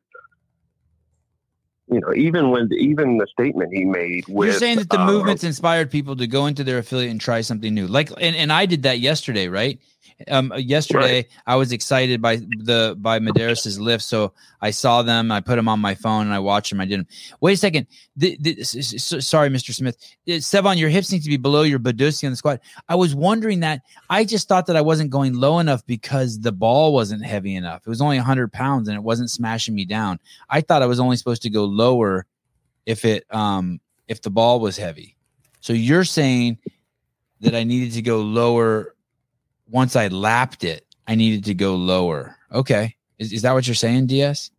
You know, even when even the statement he made with You're saying that the uh, movements inspired people to go into their affiliate and try something new. Like and, and I did that yesterday, right? Um, yesterday I was excited by the by Medeiros' lift, so I saw them. I put them on my phone and I watched them. I didn't. Wait a second. The, the, s- s- s- sorry, Mr. Smith. Uh, Sevan, your hips need to be below your Badusi on the squat. I was wondering that. I just thought that I wasn't going low enough because the ball wasn't heavy enough. It was only 100 pounds and it wasn't smashing me down. I thought I was only supposed to go lower if it um if the ball was heavy. So you're saying that I needed to go lower once I lapped it. I needed to go lower. Okay. Is, is that what you're saying, DS?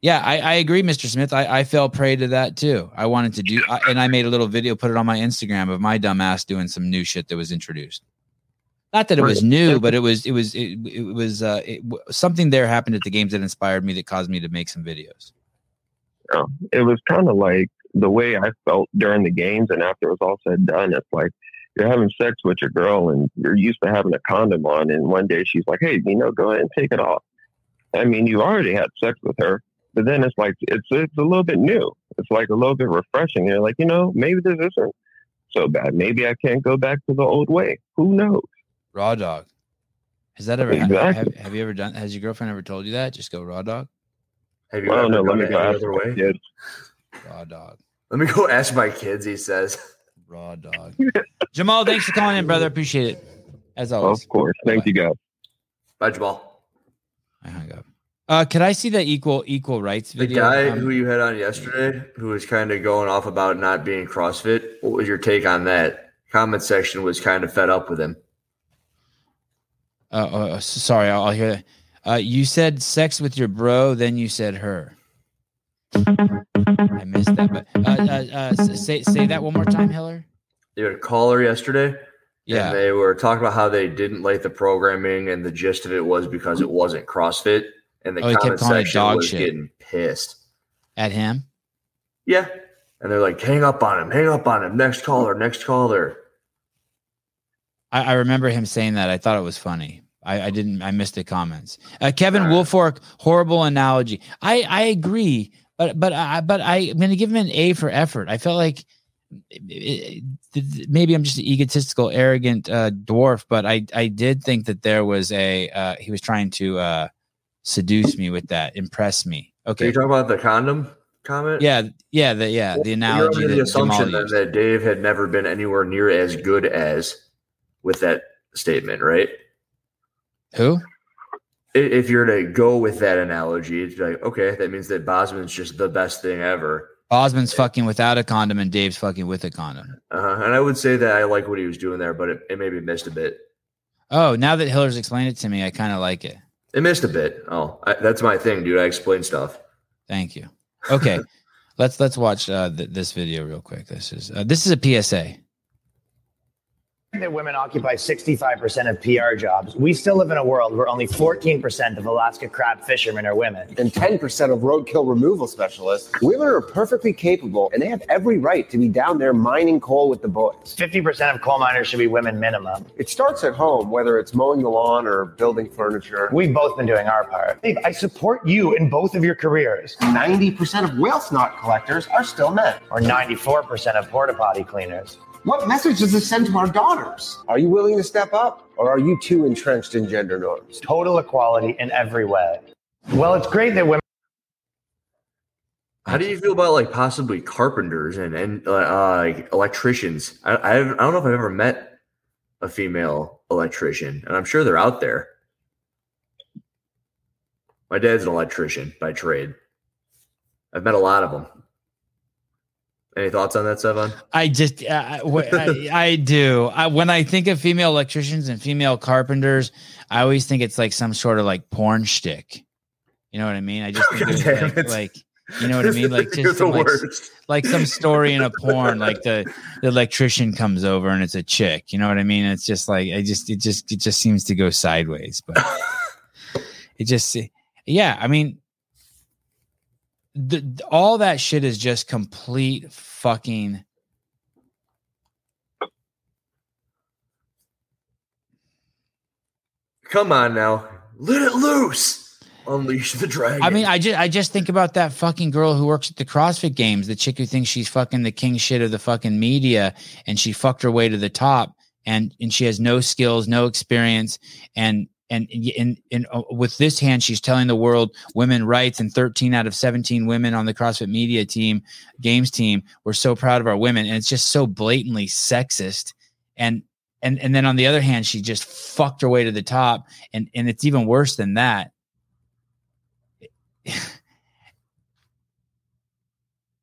Yeah, I, I agree, Mr. Smith. I, I fell prey to that too. I wanted to do, I, and I made a little video, put it on my Instagram of my dumb ass doing some new shit that was introduced. Not that it was new, but it was, it was, it, it was, uh, it, something there happened at the games that inspired me that caused me to make some videos. it was kind of like the way I felt during the games and after it was all said and done. It's like you're having sex with your girl and you're used to having a condom on, and one day she's like, "Hey, you know, go ahead and take it off." I mean, you already had sex with her, but then it's like it's it's a little bit new. It's like a little bit refreshing. You're like, you know, maybe this isn't so bad. Maybe I can't go back to the old way. Who knows? Raw dog. Has that ever, have, Exactly. have you ever done, has your girlfriend ever told you that? Just go raw dog? Have you I don't ever know. Let me go ask other way? kids. Raw dog. Let me go ask my kids. He says. Raw dog. Jamal, thanks for calling in, brother. Appreciate it. As always. Of course. Thank you, guys. Bye, Jamal. I hung up. Uh, could I see the equal equal rights The guy Um, who you had on yesterday, who was kind of going off about not being CrossFit, what was your take on that? Comment section was kind of fed up with him. uh, uh, sorry, I'll, I'll hear that. Uh, you said sex with your bro, then you said her. Missed that, but uh, uh, uh, say say that one more time, Hiller. You had a caller yesterday, Yeah. and they were talking about how they didn't like the programming, and the gist of it was because it wasn't CrossFit, and the Oh, comment section dog was shit. getting pissed. At him. Yeah, and they're like, "Hang up on him, hang up on him, next caller, next caller." I, I remember him saying that. I thought it was funny. I, I didn't. I missed the comments. Uh, Kevin. Wolfork, horrible analogy. I I agree, but but I but I, I'm going to give him an A for effort. I felt like it- it- maybe I'm just an egotistical, arrogant uh, dwarf, but I I did think that there was a uh, he was trying to uh, seduce me with that, impress me. Okay, Are you talking about the condom comment? yeah, yeah, the yeah the analogy the assumption used. that Dave had never been anywhere near as good as with that statement, right? Who? If you're to go with that analogy, it's like, okay, that means that Bozman's just the best thing ever. Bozman's fucking without a condom and Dave's fucking with a condom. Uh-huh. And I would say that I like what he was doing there, but it, it maybe missed a bit. Oh, now that Hiller's explained it to me, I kind of like it. It missed a bit. Oh, I, that's my thing, dude. I explain stuff. Thank you. Okay, let's let's watch uh, th- this video real quick. This is uh, this is a PSA. That women occupy 65% of PR jobs, we still live in a world where only 14% of Alaska crab fishermen are women. and 10% of roadkill removal specialists, women are perfectly capable and they have every right to be down there mining coal with the boys. 50% of coal miners should be women minimum. It starts at home, whether it's mowing the lawn or building furniture. We've both been doing our part. Dave, I support you in both of your careers. 90% of whale snot collectors are still men. Or 94% of porta potty cleaners. What message does this send to our daughters? Are you willing to step up or are you too entrenched in gender norms? Total equality in every way. Well, it's great that women How do you feel about like possibly carpenters and and uh, uh, like electricians? I I, I don't know if I've ever met a female electrician, and I'm sure they're out there. My dad's an electrician by trade. I've met a lot of them. Any thoughts on that, Sevan? I just uh, I, I, do. I, when I think of female electricians and female carpenters, I always think it's like some sort of like porn shtick. You know what I mean? I just think it's like, like you know what I mean? Like just some, like, like some story in a porn, like the, the electrician comes over and it's a chick. You know what I mean? It's just like I just it just it just seems to go sideways, but it just yeah. I mean, the, all that shit is just complete fucking. Come on now, let it loose. Unleash the dragon. I mean, I just I just think about that fucking girl who works at the CrossFit Games, the chick who thinks she's fucking the king shit of the fucking media, and she fucked her way to the top, and and she has no skills, no experience, and and in in uh, with this hand, she's telling the world women rights, and 13 out of 17 women on the CrossFit Media team, games team, we're so proud of our women, and it's just so blatantly sexist, and and and then on the other hand, she just fucked her way to the top, and and it's even worse than that.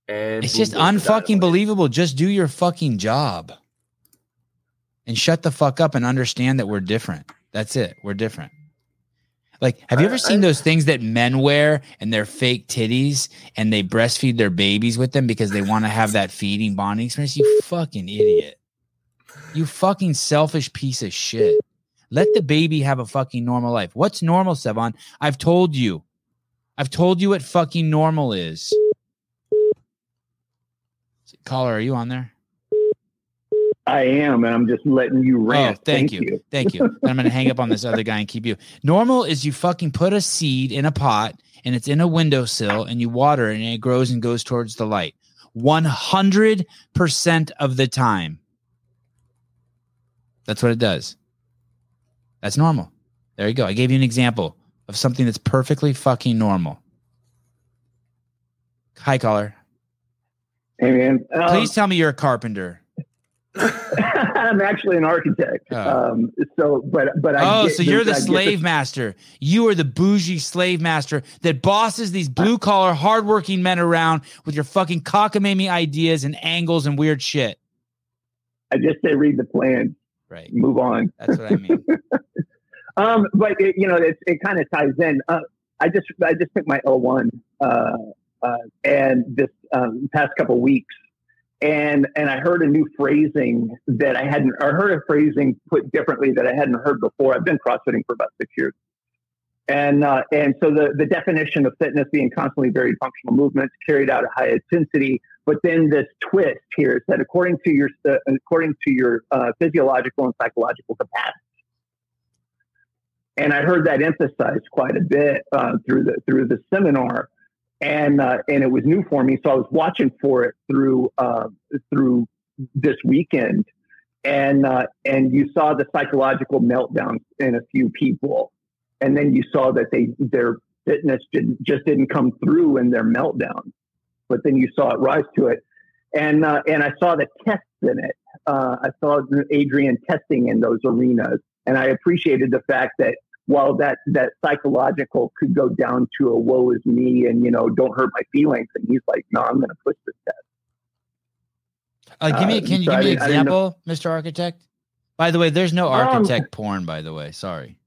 And It's just unfucking believable. Just do your fucking job. And shut the fuck up and understand that we're different. That's it. We're different. Like, have you I- ever seen I- those things that men wear and they're fake titties and they breastfeed their babies with them because they want to have that feeding bonding experience? You fucking idiot. You fucking selfish piece of shit. Let the baby have a fucking normal life. What's normal, Sevan? I've told you. I've told you what fucking normal is. Caller, are you on there? I am, and I'm just letting you rant. Oh, thank, you. Thank you. I'm going to hang up on this other guy and keep you. Normal is you fucking put a seed in a pot and it's in a windowsill and you water it and it grows and goes towards the light. 100% of the time. That's what it does. That's normal. There you go. I gave you an example of something that's perfectly fucking normal. Hi, caller. Hey, man. Um, Please tell me you're a carpenter. I'm actually an architect. Oh. Um, so, but but I oh, so you're the slave master. You are the bougie slave master that bosses these blue collar, hardworking men around with your fucking cockamamie ideas and angles and weird shit. I just say read the plan, Right. move on. That's what I mean. Um, but it, you know, it, it kind of ties in. Uh, I just I just took my L1 uh, uh, and this um, past couple weeks, and and I heard a new phrasing that I hadn't. I heard a phrasing put differently that I hadn't heard before. I've been CrossFitting for about six years, and uh, and so the the definition of fitness being constantly varied functional movements carried out at high intensity. But then this twist here is that according to your uh, according to your uh, physiological and psychological capacity and I heard that emphasized quite a bit uh, through the through the seminar, and uh, and it was new for me. So I was watching for it through uh, through this weekend, and uh, and you saw the psychological meltdowns in a few people, and then you saw that they their fitness didn't, just didn't come through in their meltdown, but then you saw it rise to it, and uh, and I saw the tests in it. Uh, I saw Adrian testing in those arenas, and I appreciated the fact that while that that psychological could go down to a woe is me and you know don't hurt my feelings, and he's like, no, I'm going to push this test. Uh, give me, Uh, can you so give me an didn't- I didn't know- example, Mr. Architect? By the way, there's no Um, architect porn, by the way. Sorry.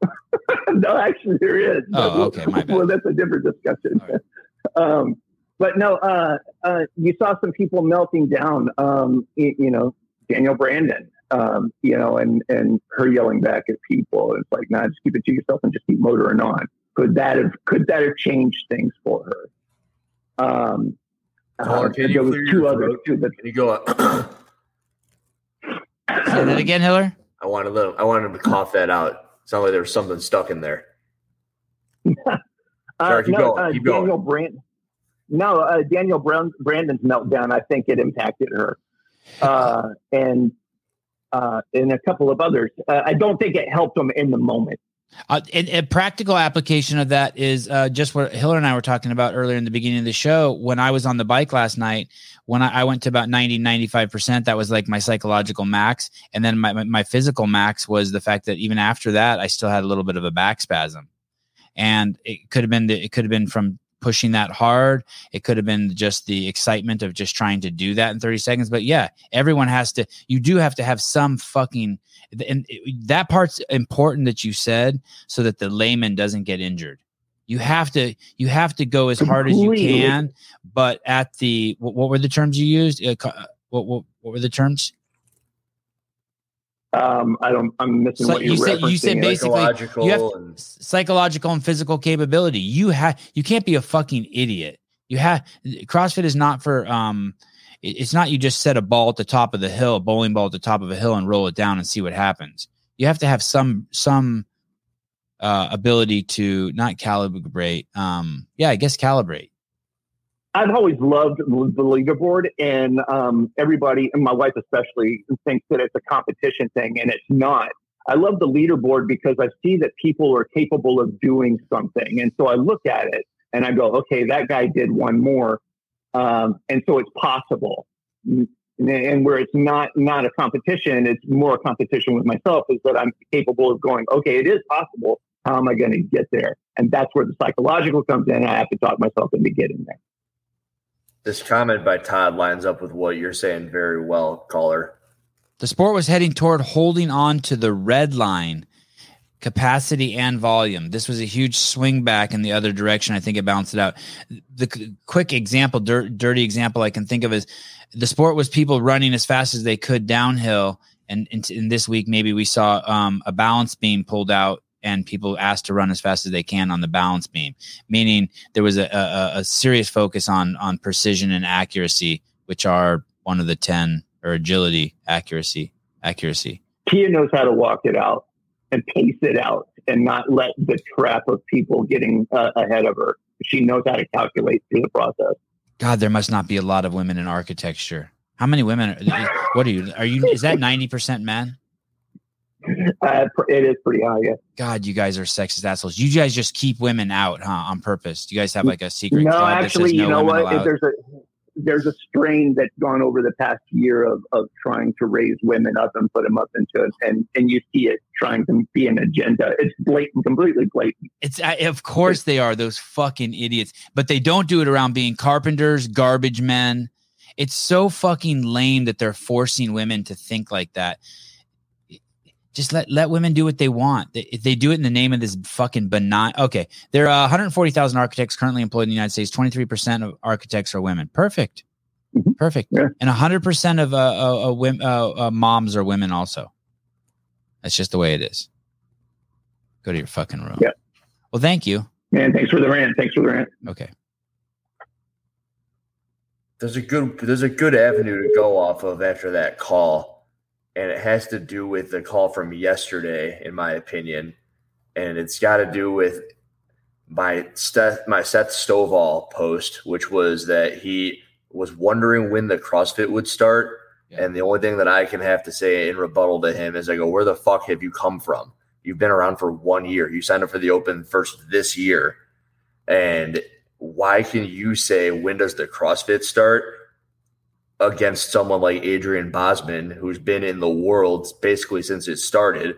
no, actually, there is. Oh, we'll- okay, my bad. Well, that's a different discussion. All um, but no, uh, uh, you saw some people melting down. Um, y- you know, Danielle Brandon. Um, you know, and and her yelling back at people. It's like, nah, just keep it to yourself and just keep motoring on. Could that have could that have changed things for her? Um, Caller, uh, can you there was clear two your others throat? too. But Can you go? Up? Say that again, Hiller. I want to let. I wanted him to cough that out. It Sounded like there was something stuck in there. Uh, Sorry, keep no, going, uh, keep going. Danielle Brand. No, uh, Danielle Brown, Brandon's meltdown. I think it impacted her, uh, and uh, and a couple of others. Uh, I don't think it helped them in the moment. Uh, and a practical application of that is uh, just what Hiller and I were talking about earlier in the beginning of the show. When I was on the bike last night, when I, I went to about 90, 95%, that was like my psychological max. And then my, my, my physical max was the fact that even after that, I still had a little bit of a back spasm. And it could have been, the, it could have been from pushing that hard. It could have been just the excitement of just trying to do that in 30 seconds. But yeah, everyone has to, you do have to have some fucking, and that part's important that you said so that the layman doesn't get injured. You have to you have to go as hard as you can, but at the what, what were the terms you used? Uh, uh, what, what what were the terms? Um, I don't. I'm missing So what you're said- you said basically- Psychological you have- and Psychological and physical capability. You have you can't be a fucking idiot. You have CrossFit is not for um it's not you just set a ball at the top of the hill, a bowling ball at the top of a hill and roll it down and see what happens. You have to have some some uh ability to not calibrate um yeah, I guess calibrate. I've always loved the leaderboard, and um, everybody, and my wife especially, thinks that it's a competition thing, and it's not. I love the leaderboard because I see that people are capable of doing something, and so I look at it and I go, okay, that guy did one more, um, and so it's possible. And where it's not not a competition, it's more a competition with myself. Is that I'm capable of going, okay, it is possible. How am I going to get there? And that's where the psychological comes in. I have to talk myself into getting there. This comment by Todd lines up with what you're saying very well, caller. The sport was heading toward holding on to the red line, capacity and volume. This was a huge swing back in the other direction. I think it balanced it out. The c- quick example, dir- dirty example I can think of is the sport was people running as fast as they could downhill. And in, in this week, maybe we saw um, a balance beam pulled out and people asked to run as fast as they can on the balance beam, meaning there was a, a, a serious focus on on precision and accuracy, which are one of the ten or agility, accuracy, accuracy. Tia knows how to walk it out and pace it out and not let the trap of people getting uh, ahead of her. She knows how to calculate through the process. God, there must not be a lot of women in architecture. How many women? Are, what are you? Are you? Is that ninety percent men? Uh, it is pretty high. Yeah. God, you guys are sexist assholes. You guys just keep women out, huh? On purpose. Do you guys have like a secret? No, actually, no you know what? allowed? There's a there's a strain that's gone over the past year of, of trying to raise women up and put them up into it, and and you see it trying to be an agenda. It's blatant, completely blatant. It's uh, of course they are those fucking idiots, but they don't do it around being carpenters, garbage men. It's so fucking lame that they're forcing women to think like that. Just let let women do what they want. They, if they do it in the name of this fucking benign. Okay, there are 140,000 architects currently employed in the United States. 23 percent of architects are women. Perfect, Mhm. perfect. Yeah. And 100 percent of uh, uh, uh, women, uh, uh, moms are women also. That's just the way it is. Go to your fucking room. Yeah. Well, thank you. Man, thanks for the rant. Thanks for the rant. Okay. There's a good there's a good avenue to go off of after that call, and it has to do with the call from yesterday, in my opinion, and it's got to do with my Seth my Seth Stovall post, which was that he was wondering when the CrossFit would start, Yeah. and the only thing that I can have to say in rebuttal to him is I go, "Where the fuck have you come from? You've been around for one year. You signed up for the Open first this year, and why can you say when does the CrossFit start against someone like Adrian Bozman, who's been in the world basically since it started?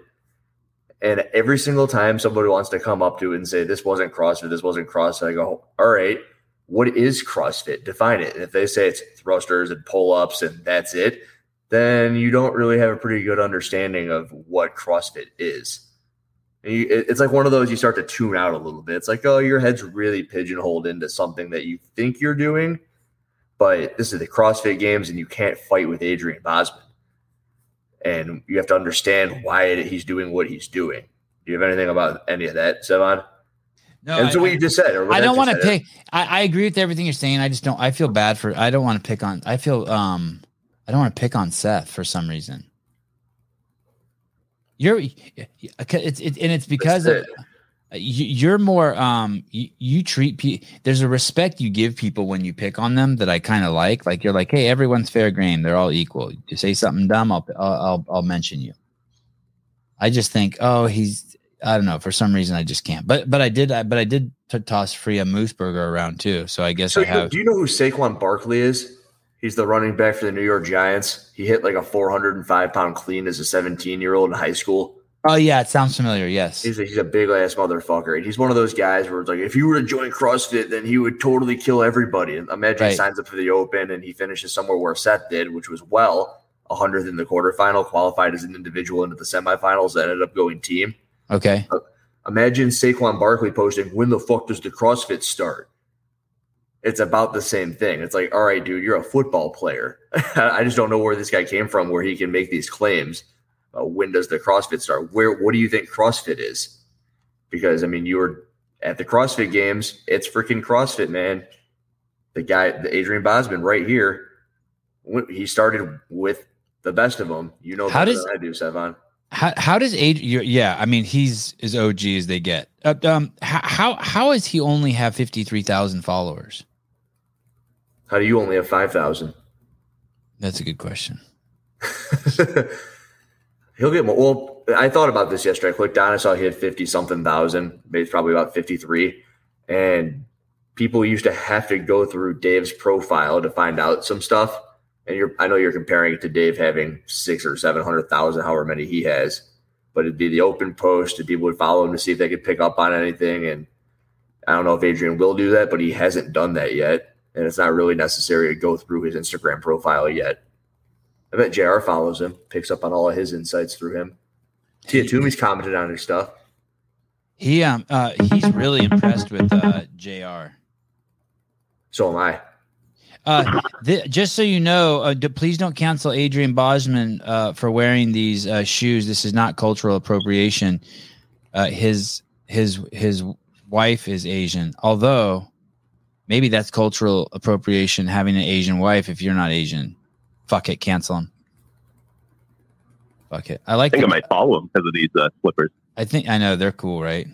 And every single time somebody wants to come up to it and say this wasn't CrossFit, this wasn't CrossFit, I go, all right, what is CrossFit? Define it. And if they say it's thrusters and pull ups and that's it, then you don't really have a pretty good understanding of what CrossFit is. You- It's like one of those you start to tune out a little bit. It's like, oh, your head's really pigeonholed into something that you think you're doing, but this is the CrossFit Games, and you can't fight with Adrian Bozman. And you have to understand why he's doing what he's doing. Do you have anything about any of that, Sevan? No, and I- what you just said. I don't want to pick. I, I agree with everything you're saying. I just don't. I feel bad for. I don't want to pick on. I feel. Um. I don't want to pick on Seth for some reason. You're. It's it, and it's because of. it. You, you're more. Um. You, you treat people. There's a respect you give people when you pick on them that I kind of like. Like you're like, hey, everyone's fair game. They're all equal. You say something dumb, I'll I'll I'll, mention you. I just think, oh, he's I don't know. For some reason, I just can't. But but I did. I, but I did t- toss Freya Moosbrugger around too. So I guess So I have. do you know who Saquon Barkley is? He's the running back for the New York Giants. He hit like a 405 pound clean as a 17 year old in high school. Oh yeah, it sounds familiar. Yes. He's a, he's a big ass motherfucker. And he's one of those guys where it's like, if you were to join CrossFit, then he would totally kill everybody. And imagine he signs up for the Open and he finishes somewhere where Seth did, which was well, 100th in the quarterfinal, qualified as an individual into the semifinals, that ended up going team. Okay. Uh, imagine Saquon Barkley posting, when the fuck does the CrossFit start? It's about the same thing. It's like, all right, dude, you're a football player. I just don't know where this guy came from where he can make these claims. Uh, when does the CrossFit start? Where what do you think CrossFit is? Because I mean, you were at the CrossFit games, it's freaking CrossFit, man. The guy, the Adrian Bozman right here, he started with the best of them. You know How does- than I do, Sevan. How how does age? Yeah, I mean he's as OG as they get. Uh, um, how how how does he only have fifty three thousand followers? How do you only have five thousand? That's a good question. He'll get more. Well, I thought about this yesterday. I clicked on, I saw he had fifty something thousand. Maybe it's probably about fifty three, and people used to have to go through Dave's profile to find out some stuff. And you're, I know you're comparing it to Dave having six or seven hundred thousand, however many he has, but it'd be the open post, and people would follow him to see if they could pick up on anything. And I don't know if Adrian will do that, but he hasn't done that yet, and it's not really necessary to go through his Instagram profile yet. I bet JR follows him, picks up on all of his insights through him. Tia Toomey's commented on his stuff. He um uh he's really impressed with uh Jr. So am I. Uh, th- just so you know, uh, please don't cancel Adrian Bozman uh, for wearing these uh, shoes. This is not cultural appropriation. Uh, his his his wife is Asian, although maybe that's cultural appropriation having an Asian wife if you're not Asian. Fuck it, cancel him. Fuck it. I like. I think the- I might follow him because of these uh, slippers. I think I know they're cool, right?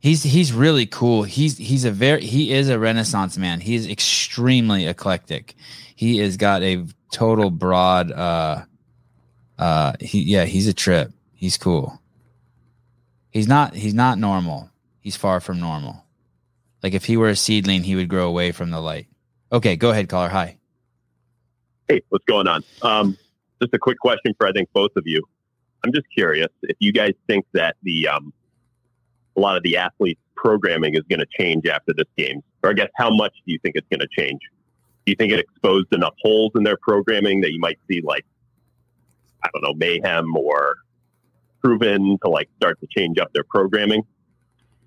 He's he's really cool. He's he's a very he is a renaissance man. He's extremely eclectic. He has got a total broad uh uh he yeah, he's a trip. He's cool. He's not he's not normal. He's far from normal. Like if he were a seedling, he would grow away from the light. Okay, go ahead, caller. Hi. Hey, what's going on? Um, just a quick question for I think both of you. I'm just curious if you guys think that the um, a lot of the athletes programming is going to change after this game, or I guess how much do you think it's going to change? Do you think it exposed enough holes in their programming that you might see like I don't know mayhem or proven to like start to change up their programming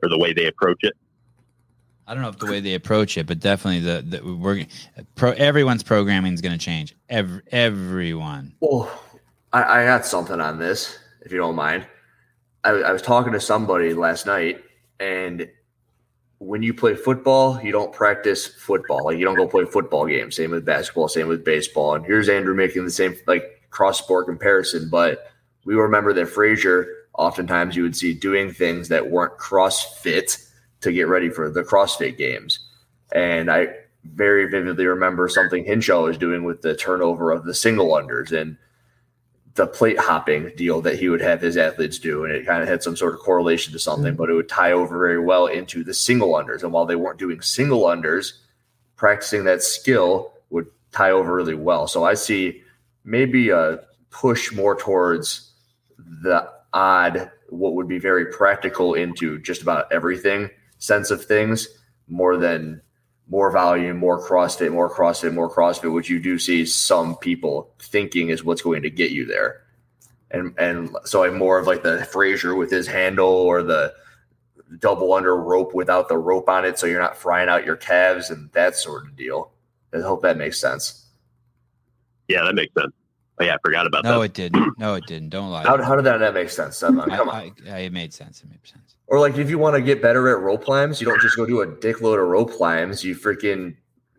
or the way they approach it? I don't know if the way they approach it, but definitely the, the we're pro everyone's programming is going to change. Every everyone. Well, I, I got something on this, if you don't mind. I, I was talking to somebody last night, and when you play football, you don't practice football. Like you don't go play football games. Same with basketball. Same with baseball. And here's Andrew making the same like cross sport comparison. But we remember that Fraser. Oftentimes, you would see doing things that weren't CrossFit to get ready for the CrossFit games. And I very vividly remember something Hinshaw was doing with the turnover of the single unders and the plate hopping deal that he would have his athletes do. And it kind of had some sort of correlation to something, mm-hmm. but it would tie over very well into the single unders. And while they weren't doing single unders, practicing that skill would tie over really well. So I see maybe a push more towards the odd, what would be very practical into just about everything sense of things more than more volume, more CrossFit, more CrossFit, more CrossFit, which you do see some people thinking is what's going to get you there. And and so I'm more of like the Fraser with his handle or the double under rope without the rope on it, so you're not frying out your calves and that sort of deal. I hope that makes sense. Yeah, that makes sense. Oh, yeah, I forgot about No, that. No, it didn't. No, it didn't. Don't lie. How, how did that not make sense? Stefan? I, Come on. I, I, it made sense. It made sense. Or like if you want to get better at rope climbs, you don't just go do a dick load of rope climbs. You freaking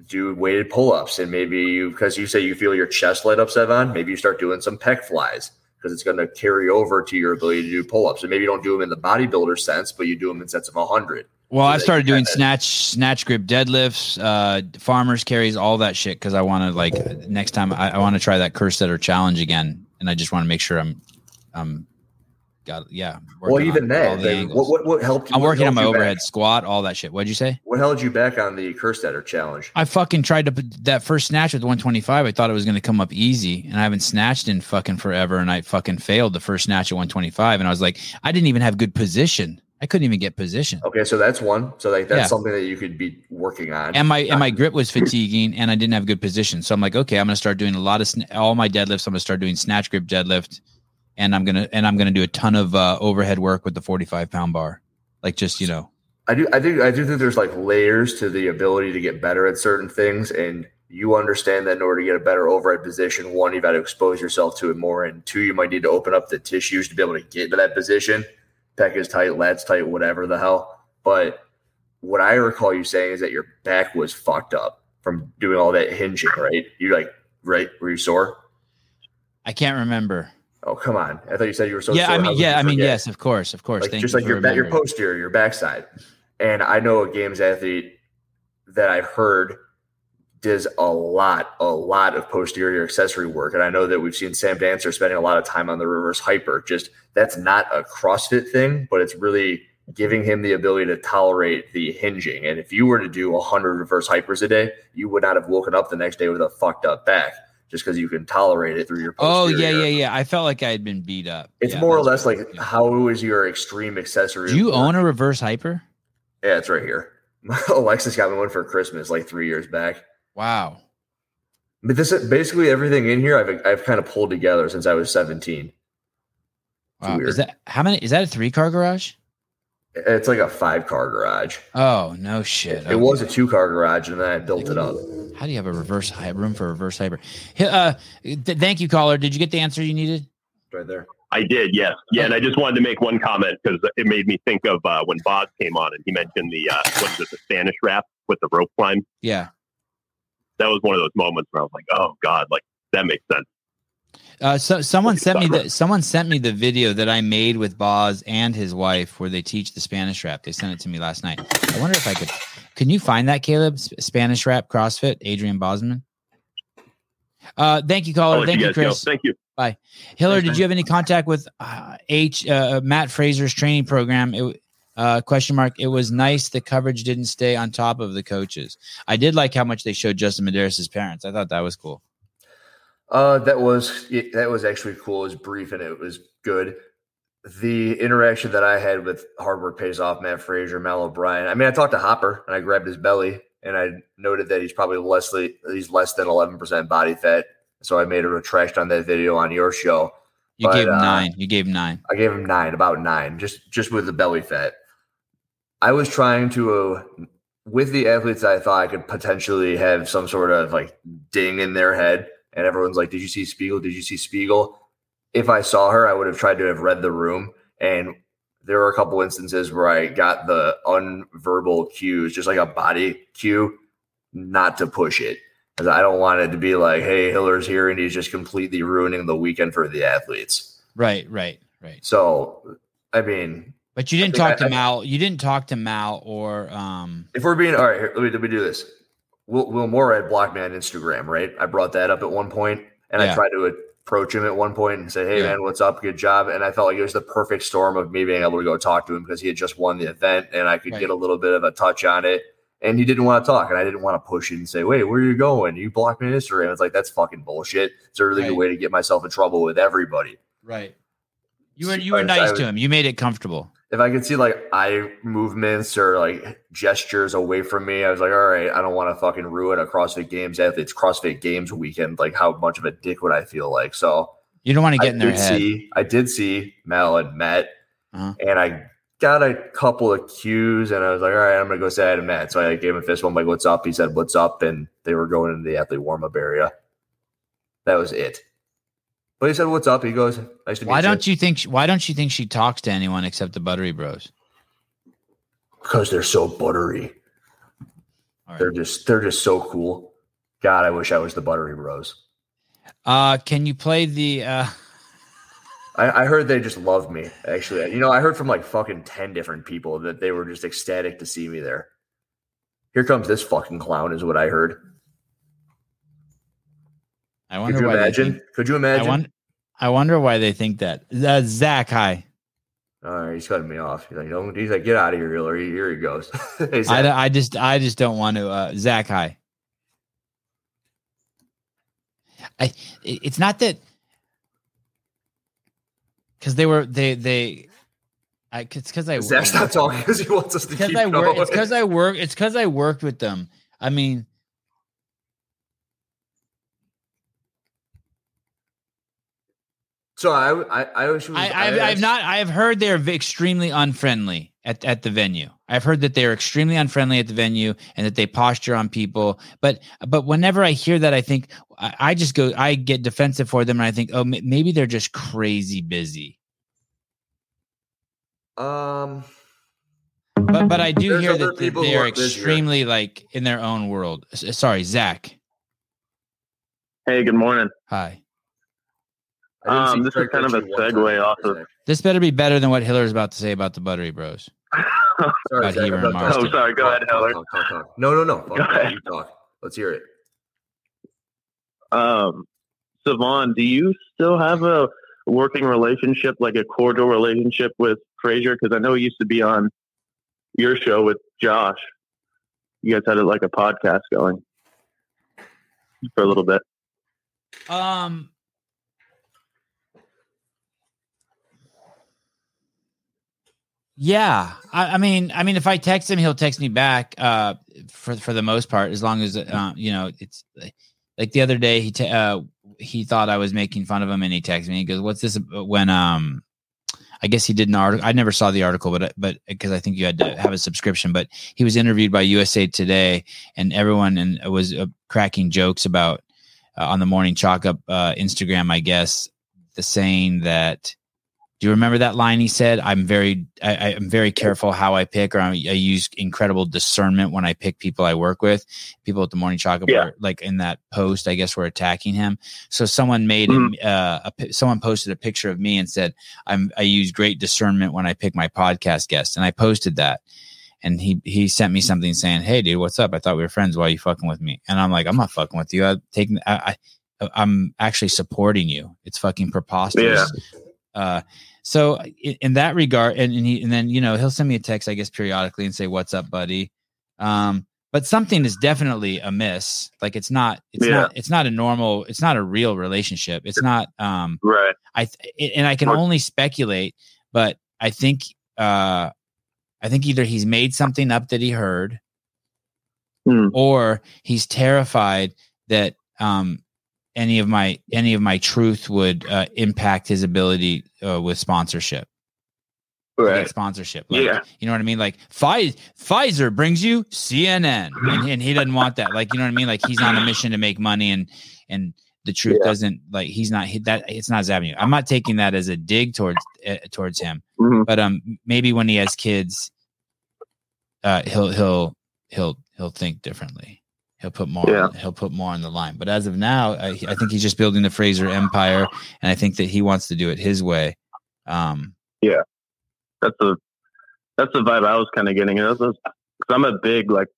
do weighted pull ups, and maybe you because you say you feel your chest light up, Sevan. Maybe you start doing some pec flies because it's going to carry over to your ability to do pull ups. And maybe you don't do them in the bodybuilder sense, but you do them in sets of hundred. Well, So I started doing kinda- snatch, snatch grip deadlifts, uh, farmers carries, all that shit. Cause I want to like next time I, I want to try that Kerstetter challenge again. And I just want to make sure I'm, I'm got, yeah. Well, even that. the what, what what helped? I'm what working on my you back? overhead squat, all that shit. What'd you say? What held you back on the Kerstetter challenge? I fucking tried to put that first snatch with 125. I thought it was going to come up easy, and I haven't snatched in fucking forever. And I fucking failed the first snatch at 125. And I was like, I didn't even have good position. I couldn't even get position. Okay, so that's one. So like that's Yeah. something that you could be working on. And my and my grip was fatiguing, and I didn't have good position. So I'm like, okay, I'm going to start doing a lot of sn- all my deadlifts. I'm going to start doing snatch grip deadlift, and I'm gonna and I'm gonna do a ton of uh, overhead work with the 45 pound bar, like just you know. I do I do I do think there's like layers to the ability to get better at certain things and you understand that in order to get a better overhead position, one, you've got to expose yourself to it more, and two, you might need to open up the tissues to be able to get to that position. Pec is tight, lats tight, whatever the hell. But what I recall you saying is that your back was fucked up from doing all that hinging, right? You like right were you sore? I can't remember. Oh come on! I thought you said you were so. yeah, sore. I mean, yeah, I mean, yes, of course, of course. like Thank just you like your back, your posterior, your backside. And I know a games athlete that I've heard does a lot, a lot of posterior accessory work. And I know that we've seen Sam Dancer spending a lot of time on the reverse hyper. Just that's not a CrossFit thing, but it's really giving him the ability to tolerate the hinging. And if you were to do 100 reverse hypers a day, you would not have woken up the next day with a fucked up back just because you can tolerate it through your Oh yeah, yeah, yeah. I felt like I had been beat up. It's Yeah, more or less like how is your extreme accessory? Do you own a reverse hyper? Yeah, it's right here. Alexis got me one for Christmas like three years back. Wow. But this basically everything in here I've I've kind of pulled together since I was 17. Wow. Is that how many? Is that a three car garage? It's like a five car garage. Oh no shit. It was a two car garage, and then I built it up. How do you have a reverse hy- room for a reverse hyper? Uh, th- thank you, caller. Did you get the answer you needed? Right there. I did, yes. Yeah, and I just wanted to make one comment because it made me think of uh, when Boz came on and he mentioned the uh, what is it, the Spanish wrap with the rope climb. Yeah. That was one of those moments where I was like, "Oh God, like that makes sense." Uh, so someone sent me the someone sent me the video that I made with Boz and his wife where they teach the Spanish wrap. They sent it to me last night. I wonder if I could. Can you find that, Caleb? Spanish wrap CrossFit, Adrian Bozman. Uh, thank you, caller. Thank you you, guys go. Chris. Thank you. Bye. Hiller, Thanks, did you have any contact with uh, H uh, Matt Fraser's training program? It, uh, question mark. It was nice the coverage didn't stay on top of the coaches. I did like how much they showed Justin Medeiros' parents. I thought that was cool. Uh, that was it, that was actually cool. It was brief and it was good. The interaction that I had with hard work pays off, Matt Fraser, Mal O'Brien. I mean, I talked to Hopper and I grabbed his belly and I noted that he's probably less he's less than eleven percent body fat. So I made a retraction on that video on your show. You But, gave him uh, nine. You gave him nine. I gave him nine, about nine, just just with the belly fat. I was trying to, uh, with the athletes, I thought I could potentially have some sort of like ding in their head, and everyone's like, "Did you see Spiegel? Did you see Spiegel?" If I saw her, I would have tried to have read the room, and there were a couple instances where I got the unverbal cues, just like a body cue, not to push it. Because I don't want it to be like, hey, Hiller's here and he's just completely ruining the weekend for the athletes. Right, right, right. So, I mean, But you didn't talk I- to Mal. You didn't talk to Mal or um. if we're being all right, here, let me let me do this. Will, Will Moorad blocked me on Instagram, right? I brought that up at one point, and Yeah. I tried to approach him at one point and say, "Hey, Yeah. man, what's up? Good job." And I felt like it was the perfect storm of me being able to go talk to him because he had just won the event, and I could Right. get a little bit of a touch on it. And he didn't want to talk, and I didn't want to push it and say, "Wait, where are you going? You blocked me on Instagram." It's like that's fucking bullshit. It's a really Right. good way to get myself in trouble with everybody. Right. You were you were I was- I nice was- to him. You made it comfortable. If I could see like eye movements or like gestures away from me, I was like, all right, I don't want to fucking ruin a CrossFit Games athlete's CrossFit Games weekend. Like, how much of a dick would I feel like? So You don't want to I get in their head. see, I did see Mel and Matt, Uh-huh. and I got a couple of cues, and I was like, all right, I'm gonna go say hi to Matt. So I gave him a fist bump, like, what's up? He said, what's up? And they were going into the athlete warm up area. That was it. But he said, what's up? He goes, nice to meet Why you. don't you think? Why don't you think she talks to anyone except the Buttery Bros? Because they're so buttery. Right. They're just they're just so cool. God, I wish I was the Buttery Bros. Uh, can you play the? Uh, I, I heard they just love me. Actually, you know, I heard from like fucking ten different people that they were just ecstatic to see me there. Here comes this fucking clown, is what I heard. I Could wonder you why. they imagine? think- Could you I imagine? I wonder why they think that. Uh, Zach, hi. All right, he's cutting me off. He's like, don't. He's like, get out of here, Hillary. Here he goes. Hey, I, I just I just don't want to. Uh, Zach, hi. I. It's not that because they were they they. I, it's because I Zach's not talking because he wants us to because keep I work. It's because I work. It's because I worked with them. I mean, so I, I, I was. I, I've, I've not. I've heard they're extremely unfriendly at, at the venue. I've heard that they're extremely unfriendly at the venue and that they posture on people. But but whenever I hear that, I think I, I just go. I get defensive for them, and I think, oh, m- maybe they're just crazy busy. Um. But but I do hear that, that they are are busier. extremely like in their own world. S- Sorry, Zach. Hey, good morning. Hi. I didn't see Um, this is kind of a segue off of- This better be better than what Hiller's about to say about the Buttery Bros. Sorry, About Zach, Heber I'm and not Marston. talking. Oh, sorry. Go Talk, ahead, Hiller. Talk, talk, talk. No, no, no. Fuck Go that. ahead. You talk. Let's hear it. Um, Sevan, do you still have a working relationship, like a cordial relationship with Fraser? Because I know he used to be on your show with Josh. You guys had it like a podcast going for a little bit. Um, yeah, I, I mean, I mean, if I text him, he'll text me back. Uh, for for the most part, as long as uh, you know, it's like the other day he te- uh he thought I was making fun of him, and he texted me. He goes, "What's this?" When um, I guess he did an article. I never saw the article, but but because I think you had to have a subscription. But he was interviewed by USA Today, and everyone and was uh, cracking jokes about uh, on the morning chalk up uh, Instagram, I guess, the saying that. Do you remember that line he said? I'm very, I, I'm very careful how I pick, or I, I use incredible discernment when I pick people I work with. People at the morning up, Yeah. were, like in that post, I guess, we're attacking him. So someone made him, uh, a, someone posted a picture of me and said, "I'm, I use great discernment when I pick my podcast guests," and I posted that and he he sent me something saying, "Hey, dude, what's up? I thought we were friends. Why are you fucking with me?" And I'm like, "I'm not fucking with you. I'm taking. I, I I'm actually supporting you. It's fucking preposterous." Uh, so in, in that regard, and, and he and then you know he'll send me a text, I guess, periodically and say, "What's up, buddy?" Um, but something is definitely amiss. Like it's not. It's Yeah. not. It's not a normal. It's not a real relationship. It's not. Um, Right. I th- and I can only speculate, but I think uh I think either he's made something up that he heard Hmm. or he's terrified that um any of my any of my truth would uh, impact his ability uh, with sponsorship. Right. sponsorship. Like, Yeah. You know what I mean? Like Pfizer, Pfizer brings you CNN and, and he doesn't want that. Like, you know what I mean? Like he's on a mission to make money and, and the truth Yeah. doesn't like, he's not he, that it's not his avenue. I'm not taking that as a dig towards, uh, towards him, Mhm. but, um, maybe when he has kids, uh, he'll, he'll, he'll, he'll think differently. He'll put more, Yeah. he'll put more on the line. But as of now, I, I think he's just building the Fraser empire. And I think that he wants to do it his way. Um, yeah, That's the that's the vibe I was kind of getting. And Because I'm a big like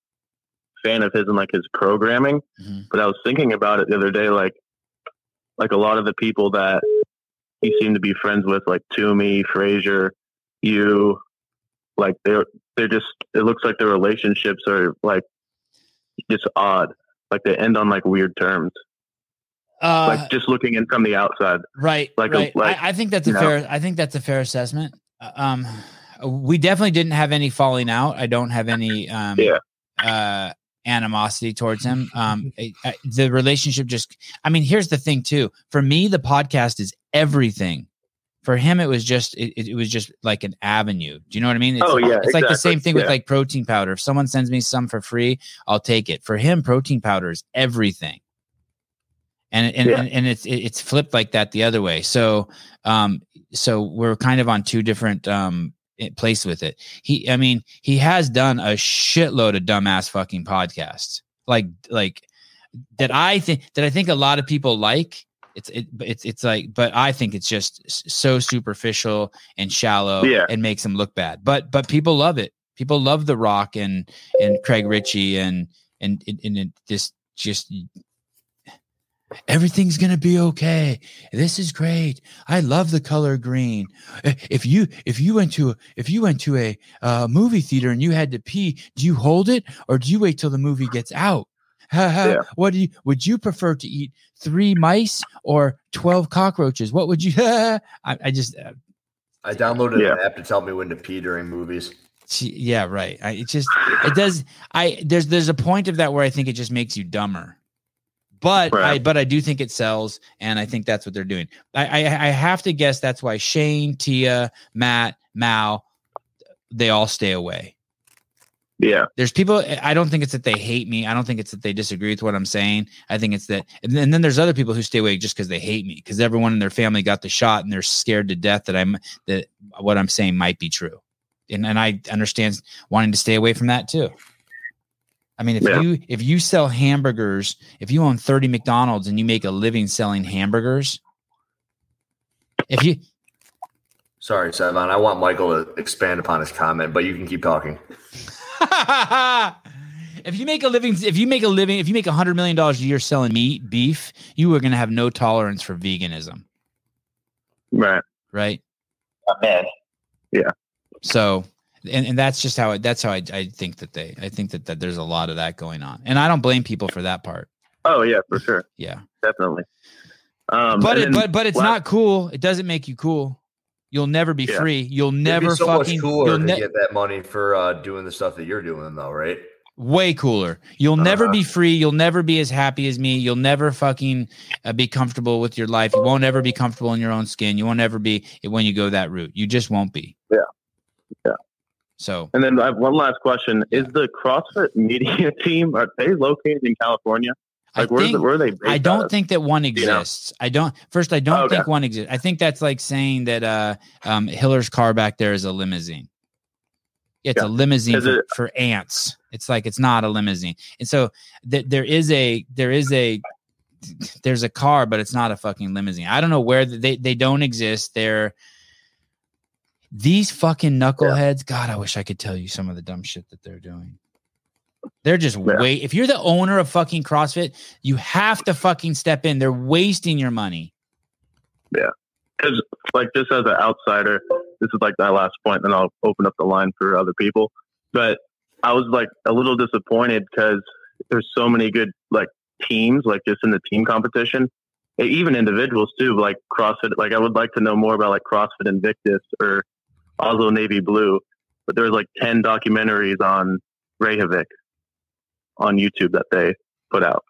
fan of his and like his programming. Mhm. But I was thinking about it the other day, like like a lot of the people that he seemed to be friends with, like Toomey, Fraser, you, like they're they're just. It looks like their relationships are like just odd. Like they end on like weird terms. uh, like just looking in from the outside. Right. Like a- like, I, I think that's a know. fair. I think that's a fair assessment. Uh, Um, we definitely didn't have any falling out. I don't have any um, Yeah. uh, animosity towards him. Um, I- I- the relationship just. I mean, here's the thing too. For me, the podcast is everything. For him, it was just it, it, was just like an avenue. Do you know what I mean? It's, Oh, yeah, it's like the same thing with like protein powder. If someone sends me some for free, I'll take it. For him, protein powder is everything and and, Yeah. and and it's it- it's flipped like that the other way. So um so we're kind of on two different um place with it. He I mean he has done a shitload of dumbass fucking podcasts like like that I think that I think a lot of people like. It's it it's it's like but I think it's just so superficial and shallow Yeah. and makes them look bad. But but people love it. People love The Rock and and Craig Ritchie and and and, and it just just everything's gonna be okay this is great i love the color green if you if you went to a, if you went to a uh, movie theater and you had to pee do you hold it or do you wait till the movie gets out. Yeah. what do you would you prefer to eat three mice or 12 cockroaches? What would you I, I just uh, I downloaded Yeah. an app to tell me when to pee during movies. Yeah right. I, it just it does i there's there's a point of that where i think it just makes you dumber. But i but i do think it sells and i think that's what they're doing. I i, I have to guess that's why shane tia matt mao they all stay away Yeah. there's people i don't think it's that they hate me i don't think it's that they disagree with what i'm saying i think it's that and then, and then there's other people who stay away just because they hate me because everyone in their family got the shot and they're scared to death that i'm that what i'm saying might be true and, and i understand wanting to stay away from that too i mean if Yeah. you if you sell hamburgers if you own 30 mcdonald's and you make a living selling hamburgers if you Sorry, Sevan. I want Michael to expand upon his comment, but you can keep talking. if you make a living, if you make a living, if you make a hundred million dollars a year selling meat, beef, you are going to have no tolerance for veganism, Right. right? Yeah. So, and, and that's just how it, that's how I, I think that they, I think that, that there's a lot of that going on, and I don't blame people for that part. Oh yeah, for sure, Yeah, definitely. Um, but it, then but but it's not cool. It doesn't make you cool. You'll never be Yeah. free. You'll never so fucking. You'll ne- get that money for uh, doing the stuff that you're doing, though, right? way cooler. You'll never Uh-huh. be free. You'll never be as happy as me. You'll never fucking uh, be comfortable with your life. You won't ever be comfortable in your own skin. You won't ever be when you go that route. You just won't be. Yeah. Yeah. So And then I have one last question: Is the CrossFit media team are they located in California? I Like, where's think the, where they? I don't think that one you know? exists. I don't. First, I don't Okay. think one exists. I think that's like saying that uh, um, Hiller's car back there is a limousine. It's Yeah. a limousine for, it- for ants. It's like it's not a limousine, and so th- there is a there is a there's a car, but it's not a fucking limousine. I don't know where th- they they don't exist. They're these fucking knuckleheads. God, I wish I could tell you some of the dumb shit that they're doing. They're just Yeah. wait. If you're the owner of fucking CrossFit, you have to fucking step in. They're wasting your money. Yeah. because like just as an outsider, this is like my last point, then I'll open up the line for other people. But I was like a little disappointed because there's so many good like teams, like just in the team competition, even individuals too, like CrossFit. Like I would like to know more about like CrossFit Invictus or Oslo Navy Blue. But there's like ten documentaries on Reykjavik on YouTube that they put out.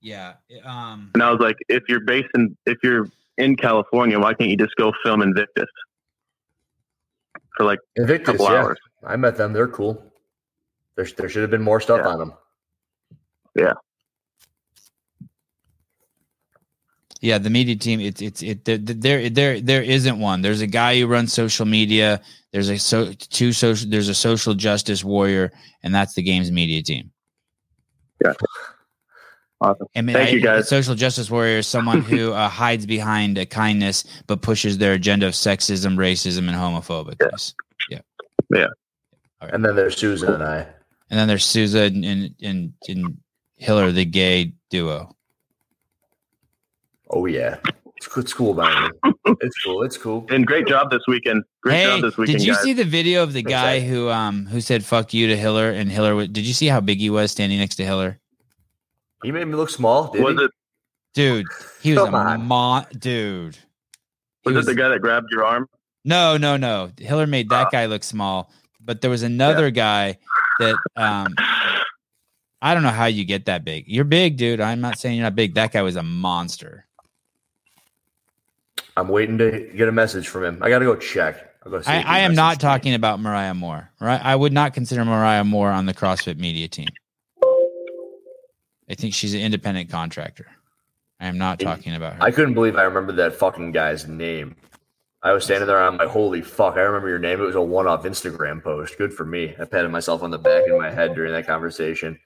Yeah. Um. And I was like, if you're based in, if you're in California, why can't you just go film Invictus for like a couple yeah. hours? I met them. They're cool. There, there should have been more stuff Yeah. on them. Yeah, the media team. It's it's it. th- th- There there there isn't one. There's a guy who runs social media. There's a so two social. There's a social justice warrior, and that's the game's media team. Yeah. Awesome. And Thank you, guys. Social justice warrior is someone who uh, hides behind a kindness, but pushes their agenda of sexism, racism, and homophobicness. And then there's Susan and I. And then there's Susan and and, and, and Hiller, the gay duo. Oh yeah, it's, it's cool by me. It's cool. It's cool. And great job this weekend. Great hey, job this weekend, did you guys. see the video of the Thanks, guy Zach. who um who said "fuck you" to Hiller and Hiller? wa- Did you see how big he was standing next to Hiller? He made me look small. Did was he? it Dude, he was Come a on. mon. Dude, He was, was- it the guy that grabbed your arm? no, no, no. Hiller made that Oh. guy look small, but there was another guy that um I don't know how you get that big. You're big, dude. I'm not saying you're not big. That guy was a monster. I'm waiting to get a message from him. I got to go check. Go see I, I am not me. talking about Mariah Moore. Right? I would not consider Mariah Moore on the CrossFit media team. I think she's an independent contractor. I am not talking about her. I couldn't believe I remembered that fucking guy's name. I was standing there. I'm like, holy fuck! I remember your name. It was a one-off Instagram post. Good for me. I patted myself on the back in my head during that conversation.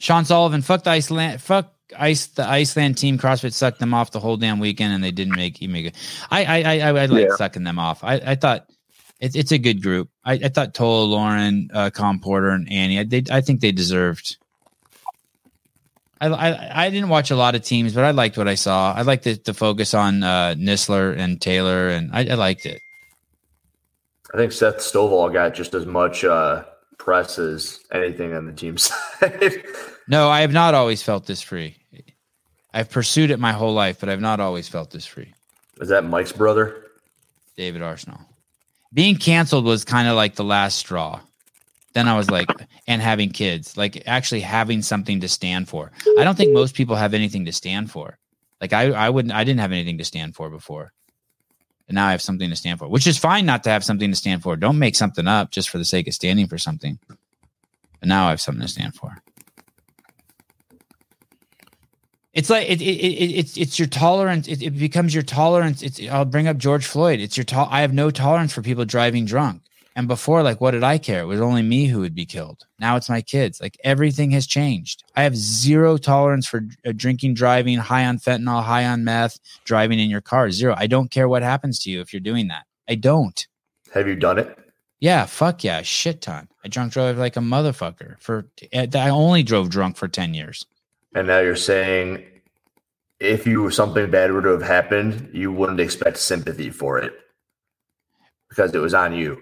Sean Sullivan, fuck the Iceland, fuck ice. The Iceland team CrossFit sucked them off the whole damn weekend, and they didn't make you make it. I I I, I, I like Yeah. sucking them off. I, I thought it's it's a good group. I, I thought Tola, Lauren, uh, Com Porter, and Annie. I, they, I think they deserved. I, I I didn't watch a lot of teams, but I liked what I saw. I liked the, the focus on uh, Nisler and Taylor, and I, I liked it. I think Seth Stovall got just as much uh, press as anything on the team side. No, I have not always felt this free. I've pursued it my whole life, but I've not always felt this free. Is that Mike's brother? David Arsenal. Being canceled was kind of like the last straw. Then I was like, and having kids, like actually having something to stand for. I don't think most people have anything to stand for. Like I, I wouldn't, I didn't have anything to stand for before, and now I have something to stand for, which is fine not to have something to stand for. Don't make something up just for the sake of standing for something. But now I have something to stand for. It's like it, it, it, it's it's your tolerance. It, it becomes your tolerance. It's I'll bring up George Floyd. It's your to- I have no tolerance for people driving drunk. And before, like, what did I care? It was only me who would be killed. Now it's my kids. Like everything has changed. I have zero tolerance for uh, drinking, driving, high on fentanyl, high on meth, driving in your car. Zero. I don't care what happens to you if you're doing that. I don't. Have you done it? Yeah, fuck yeah, shit ton. I drunk drove like a motherfucker for. I only drove drunk for ten years. And now you're saying if you something bad were to have happened, you wouldn't expect sympathy for it because it was on you,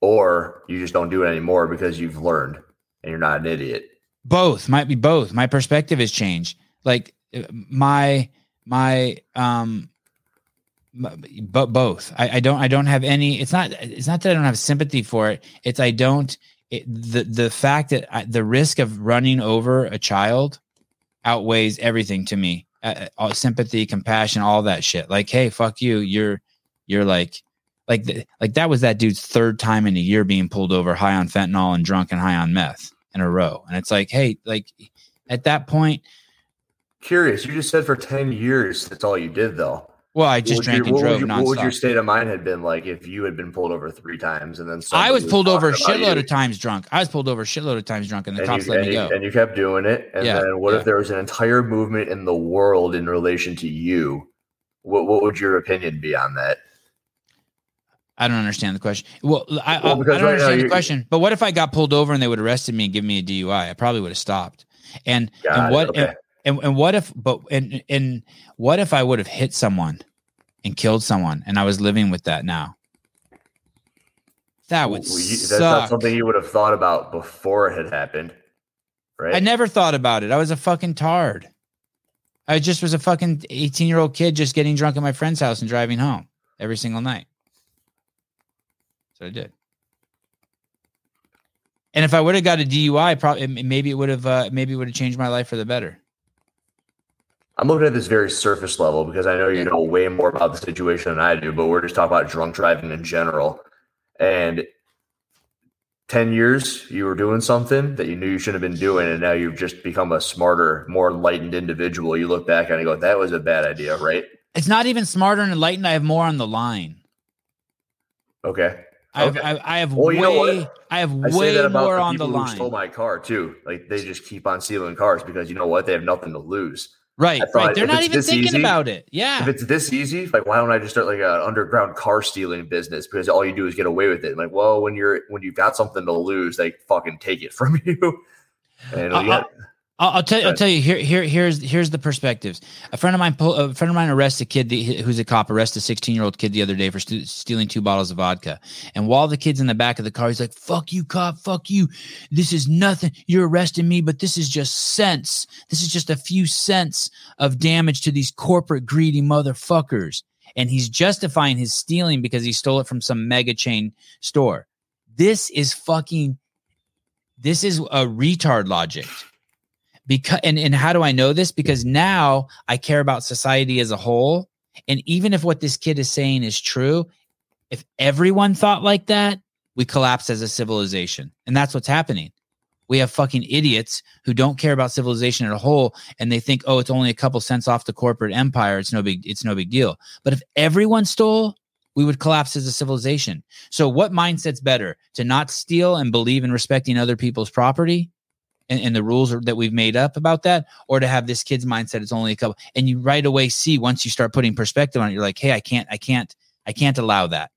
or you just don't do it anymore because you've learned and you're not an idiot. Both might be both. My perspective has changed. Like my my um but both I, I don't i don't have any it's not it's not that i don't have sympathy for it it's i don't it, the the fact that I, the risk of running over a child outweighs everything to me. Uh, all sympathy compassion all that shit. Like hey fuck you. You're you're like like the, like that was that dude's third time in a year being pulled over high on fentanyl and drunk and high on meth in a row. And it's like hey like at that point Curious, you just said for 10 years that's all you did though. Well i just drank your- and drove your, what would your state of mind had been like if you had been pulled over three times and then I was somebody pulled over a shitload you? of times drunk. I was pulled over a shitload of times drunk, and the and cops you, let me you, go. and you kept doing it. And Yeah, then what yeah. if there was an entire movement in the world in relation to you? What what would your opinion be on that? I don't understand the question. Well, I, Well, I, I don't right understand the question. But what if I got pulled over and they would arrested me and give me a DUI? I probably would have stopped. And and what okay. and, and what if but and and what if I would have hit someone and killed someone and I was living with that now? That would you- that's not something you would have thought about before it had happened, right? I never thought about it. I was a fucking tard. I just was a fucking 18 year old kid just getting drunk at my friend's house and driving home every single night. So I did. And if I would have got a DUI, probably maybe it would have uh, maybe it would have changed my life for the better. I'm looking at this very surface level because I know you know way more about the situation than I do, but we're just talking about drunk driving in general. And 10 years you were doing something that you knew you shouldn't have been doing, and now you've just become a smarter, more enlightened individual. You look back and you go, that was a bad idea, right? It's not even smarter and enlightened. I have more on the line. Okay. I have, Okay. I, I have Well, you know way, what? I have I way more the on the who stole my car too. Like they just keep on stealing cars because you know what? They have nothing to lose. Right, thought right. They're not even thinking easy- about it. Yeah. If it's this easy, like why don't I just start like an underground car stealing business? Because all you do is get away with it. Like, well, when you're when you've got something to lose, they fucking take it from you. And Uh, yeah, I'll, I'll tell you. I'll tell you. Here, here, here's here's the perspectives. A friend of mine, a friend of mine, arrested a kid who's a cop. Arrested a 16 year old kid the other day for stu- stealing two bottles of vodka. And while the kid's in the back of the car, he's like, "Fuck you, cop! Fuck you! This is nothing. You're arresting me, but this is just cents. This is just a few cents of damage to these corporate greedy motherfuckers." And he's justifying his stealing because he stole it from some mega chain store. This is fucking. This is a retard logic because and, and how do i know this? Because now i care about society as a whole. And even if what this kid is saying is true if everyone thought like that we collapse as a civilization. And that's what's happening. We have fucking idiots who don't care about civilization as a whole and they think oh it's only a couple cents off the corporate empire. It's no big it's no big deal. But if everyone stole we would collapse as a civilization. So what mindset's better? To not steal and believe in respecting other people's property and, and the rules are, that we've made up about that, or to have this kid's mindset it's only a couple, and you right away see once you start putting perspective on it, you're like, hey, I can't, I can't, I can't allow that.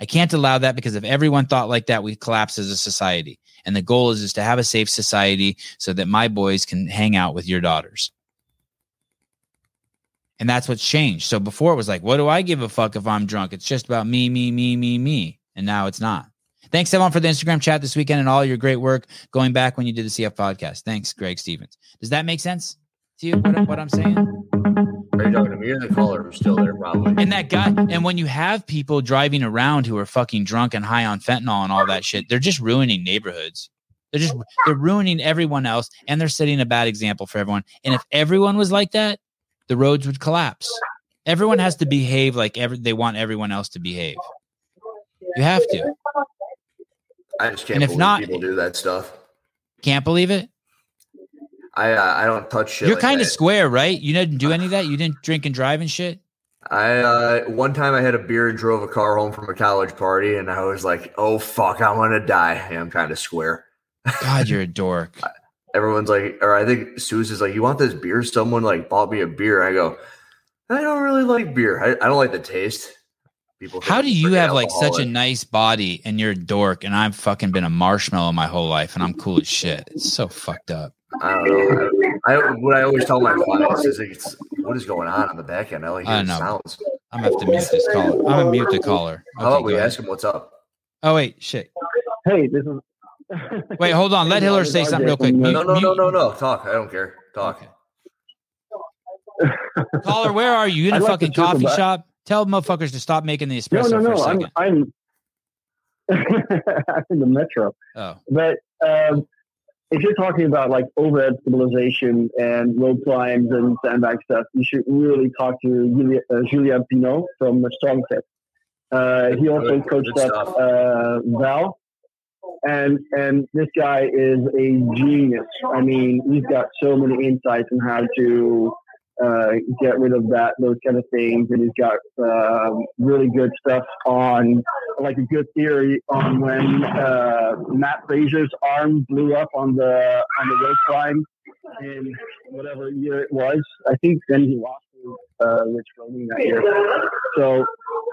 I can't allow that because if everyone thought like that, we collapse as a society. And the goal is is to have a safe society so that my boys can hang out with your daughters. And that's what's changed. So before it was like, what do I give a fuck if I'm drunk? It's just about me, me, me, me, me. And now it's not. Thanks everyone for the Instagram chat this weekend and all your great work going back when you did the CF podcast. Thanks, Greg Stevens. Does that make sense to you? What, what I'm saying? are you talking to me or the caller who's still there? Probably. And that guy, and when you have people driving around who are fucking drunk and high on fentanyl and all that shit, they're just ruining neighborhoods. They're just they're ruining everyone else, and they're setting a bad example for everyone. And if everyone was like that, the roads would collapse. Everyone has to behave like every they want everyone else to behave. You have to. I just can't and if believe not- people do that stuff. Can't believe it. I uh, I don't touch shit. You're like kind of square, right? You didn't do any of that. You didn't drink and drive and shit. I uh, one time I had a beer and drove a car home from a college party, and I was like, "Oh fuck, I'm gonna die." Yeah, I'm kind of square. God, you're a dork. Everyone's like, or I think Suze is like, "You want this beer?" Someone like bought me a beer. I go, "I don't really like beer. I, I don't like the taste." People. How do you have like such a nice body and you're a dork and I've fucking been a marshmallow my whole life and I'm cool as shit? It's so fucked up. I don't know. I, I what I always tell my clients is it's what is going on on the back end. I only hear I know. sounds. I'm gonna have to mute this caller. I'm gonna mute the caller. How about Okay, we go ahead. ask him what's up? Oh wait, shit. Hey, this is. Wait, hold on. Let Hey, Hiller say something real quick. Mute- No, no, no, mute- no, no. Talk. I don't care. Talk. Caller, where are you? You in a I'd like to fucking coffee back. shop? Tell motherfuckers to stop making the No, espresso no, for a no. I'm. I'm I'm in the metro. oh, But um, if you're talking about like overhead stabilization and rope climbs and sandbag stuff, you should really talk to Julia, uh, Julien Pineau from Strong Fit. Uh, he also Good- coached good up uh, Val, and and this guy is a genius. I mean, he's got so many insights on how to uh, get rid of that those kind of things, and he's got um, really good stuff on like a good theory on when uh, Matt Fraser's arm blew up on the on the rope climb in whatever year it was. I think then he lost to uh, Rich Froning that year. So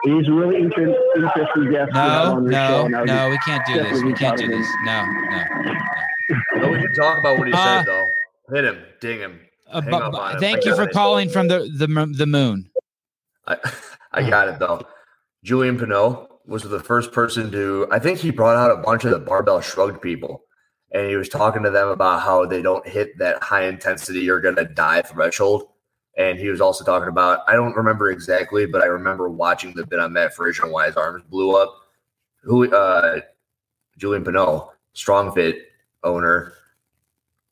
he's a really inter- interesting guest. no, on the show, no, and no, we can't do this. We can't do proud of this. No, no. No, we can talk about what he Uh, said though. Hit him, ding him. Uh, on him. thank you for it. calling from the the the moon. I, I got it though. Julian Pineau was the first person to. I think he brought out a bunch of the barbell shrugged people, and he was talking to them about how they don't hit that high intensity you're gonna die threshold. And he was also talking about. I don't remember exactly, but I remember watching the bit on Matt Fraser and why his arms blew up. Who? uh Julian Pineau, Strong Fit owner.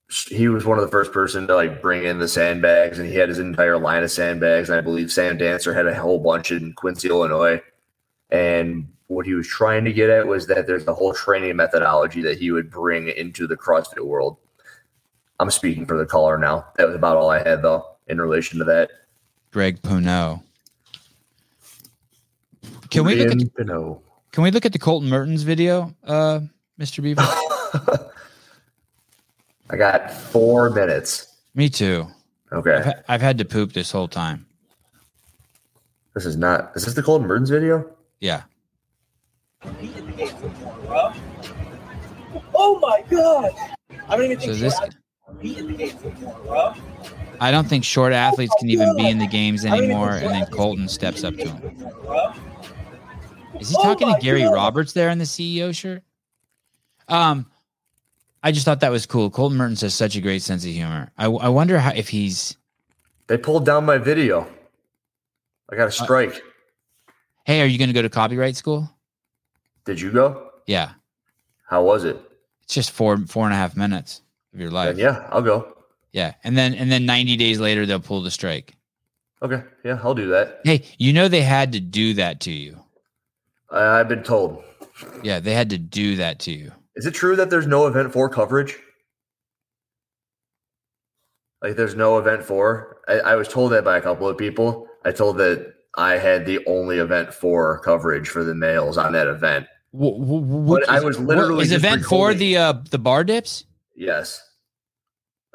He was one of the first person to like bring in the sandbags, and he had his entire line of sandbags. And I believe Sam Dancer had a whole bunch in Quincy, Illinois. And what he was trying to get at was that there's a whole training methodology that he would bring into the CrossFit world. I'm speaking for the caller now. That was about all I had though in relation to that. Greg Puno. Can we look at Pineau. Can we look at the Colton Mertens video, uh, Mr. Beaver? I got four minutes. Me too. I've, Okay. ha- I've had to poop this whole time. This is not. Is this the Colton Burns video? Yeah. Oh my god! I don't even So think this, short beat in the game anymore, bro. I don't think short athletes can even be in the games anymore. And then Colton steps up to him. Is he Oh talking to Gary Roberts there in the CEO shirt? Um, I just thought that was cool. Colton Mertens has such a great sense of humor. I, I wonder how if he's. They pulled down my video. I got a uh, strike. Hey, are you going to go to copyright school? Did you go? Yeah, How was it? it's just four four and a half minutes of your life. Then yeah, I'll go. yeah, and then and then ninety days later they'll pull the strike. Okay. Yeah, I'll do that. Hey, you know they had to do that to you. I, I've been told. Yeah, they had to do that to you. Is it true that there's no event four coverage? Like there's no event four. I, I was told that by a couple of people. I told that I had the only event four coverage for the males on that event. Wh- wh- wh- But I was literally is event for recording. the uh the bar dips. Yes.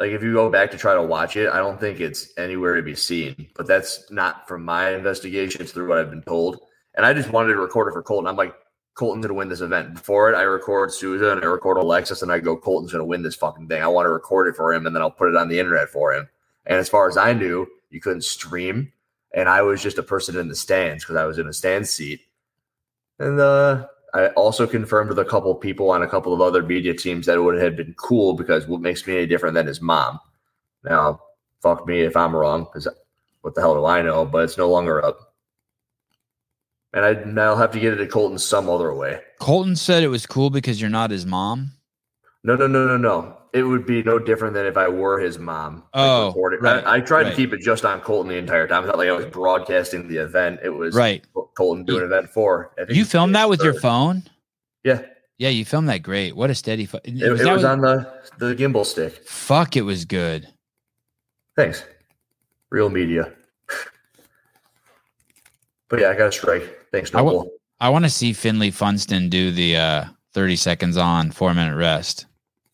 Like if you go back to try to watch it, I don't think it's anywhere to be seen. But that's not from my investigation. It's through what I've been told. And I just wanted to record it for Colton. I'm like, Colton's gonna win this event. Before it, I record Souza and I record Alexis, and I go, Colton's gonna win this fucking thing. I want to record it for him, and then I'll put it on the internet for him. And as far as I knew, you couldn't stream, and I was just a person in the stands because I was in a stand seat. And uh, I also confirmed with a couple people on a couple of other media teams that it would have been cool because what makes me any different than his mom. Now, fuck me if I'm wrong, because what the hell do I know? But it's no longer up. And I, now I'll have to get it to Colton some other way. Colton said it was cool because you're not his mom. No, no, no, no, no. It would be no different than if I were his mom. Oh, recording. right, I, I tried right. to keep it just on Colton the entire time. It's not like I was broadcasting the event. It was Right. Colton doing event four. You filmed that with your phone? Yeah, Yeah, you filmed that great. What a steady. Fo- it, it was, that on the the gimbal stick. Fuck, it was good. Thanks. Real media. but yeah, I got a strike. Thanks, I Noble. I want to see Finley Funston do the uh, 30 seconds on, four minute rest.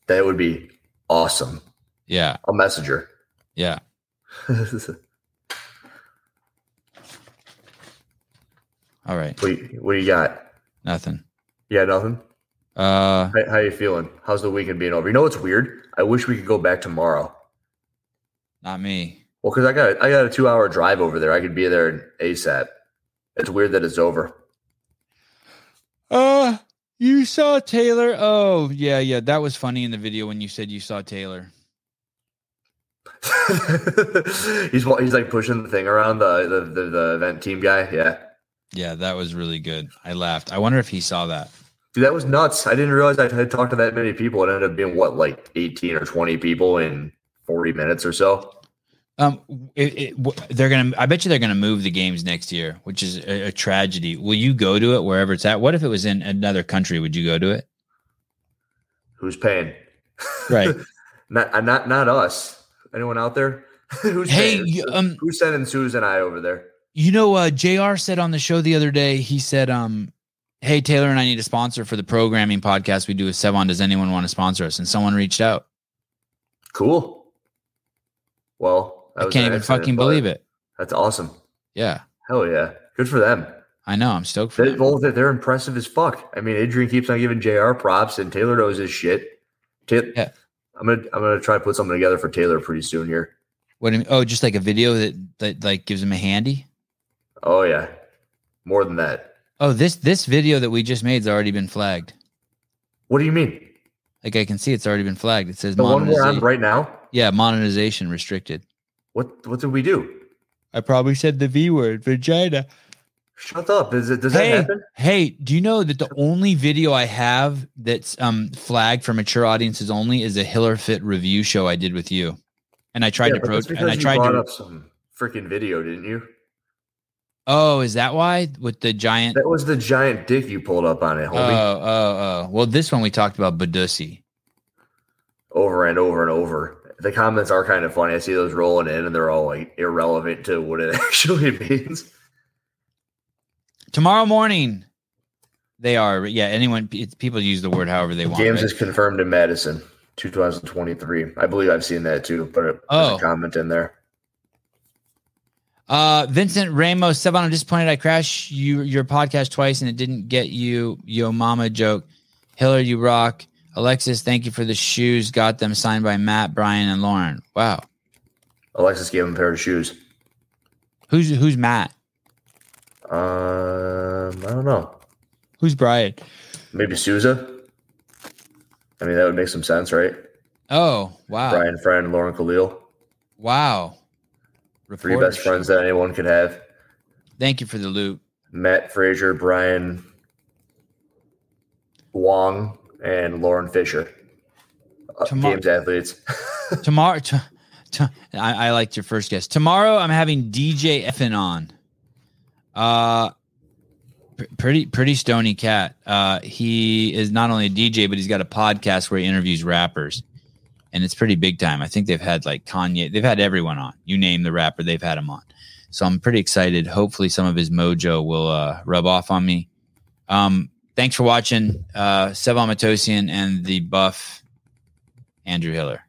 that would be awesome. Yeah, message her. yeah. All right. What, what do you got? Nothing. Yeah, nothing. Uh, How, how you feeling? How's the weekend being over? You know what's weird? I wish we could go back tomorrow. not me. Well, because I got I got a two hour drive over there. I could be there ASAP. It's weird that it's over. Uh, you saw Taylor. Oh, yeah, yeah. That was funny in the video when you said you saw Taylor. he's he's like pushing the thing around the the, the the event team guy. Yeah, Yeah, that was really good. I laughed. I wonder if he saw that. dude, that was nuts. I didn't realize I had talked to that many people. It ended up being what like eighteen or twenty people in forty minutes or so. Um, it, it, they're gonna. I bet you they're gonna move the games next year, which is a, a tragedy. Will you go to it wherever it's at? What if it was in another country? Would you go to it? Who's paying? Right. Not uh, not not us. Anyone out there? Who's Hey, paying? um, who's sending Susan and I over there? You know, uh, Jr. said on the show the other day. He said, um, "Hey, Taylor and I need a sponsor for the programming podcast we do with Sevan. Does anyone want to sponsor us?" And someone reached out. Cool. Well, I can't even fucking believe it. That's awesome. Yeah, Hell yeah. Good for them. I know. I'm stoked for They, them. both they're impressive as fuck. I mean, Adrian keeps on giving Jr. props, and Taylor knows his shit. Yeah. I'm gonna I'm gonna try to put something together for Taylor pretty soon here. What? do you mean? Oh, just like a video that that like gives him a handy. Oh yeah, more than that. Oh, this this video that we just made has already been flagged. What do you mean? Like I can see it's already been flagged. It says The one we're on right now. Yeah, monetization restricted. What what did we do? I probably said the V word, vagina. Shut up. Is it does hey, that happen? hey, do you know that the only video I have that's um flagged for mature audiences only is a Hiller Fit review show I did with you, and I tried Yeah, to pro and I you tried brought to. up some freaking video, didn't you? Oh, is that why with the giant? That was the giant dick you pulled up on it, homie. oh, oh. oh. Well, this one we talked about Badusi. over and over and over. The comments are kind of funny. I see those rolling in, and they're all like irrelevant to what it actually means. Tomorrow morning, they are. Yeah, anyone. It's, people use the word however they want. James right? is confirmed in Madison, 2023. I believe I've seen that too. But there's Oh. a comment in there. Uh, Vincent Ramos, Sevan, I'm disappointed I crashed you your podcast twice and it didn't get you yo mama joke. Hiller, you rock. Alexis, thank you for the shoes. Got them signed by Matt, Brian, and Lauren. Wow. Alexis gave him a pair of shoes. Who's who's Matt? Um, I don't know. Who's Brian? Maybe Souza. I mean, that would make some sense, right? Oh, wow. Brian Friend, Lauren Khalil, Wow. three best friends that anyone could have. Thank you for the loot. Matt Frazier, Brian Wong, and Lauren Fisher. Uh, Tomorrow- games athletes. Tomorrow, t- t- I, I liked your first guess. Tomorrow, I'm having DJ Effin on. Uh, pr- pretty pretty stony cat. Uh, he is not only a DJ, but he's got a podcast where he interviews rappers, and it's pretty big time. I think they've had like Kanye. They've had everyone on. You name the rapper, they've had him on. So I'm pretty excited. Hopefully, some of his mojo will uh, rub off on me. Um, thanks for watching, uh, Sevan Matosian and the buff Andrew Hiller.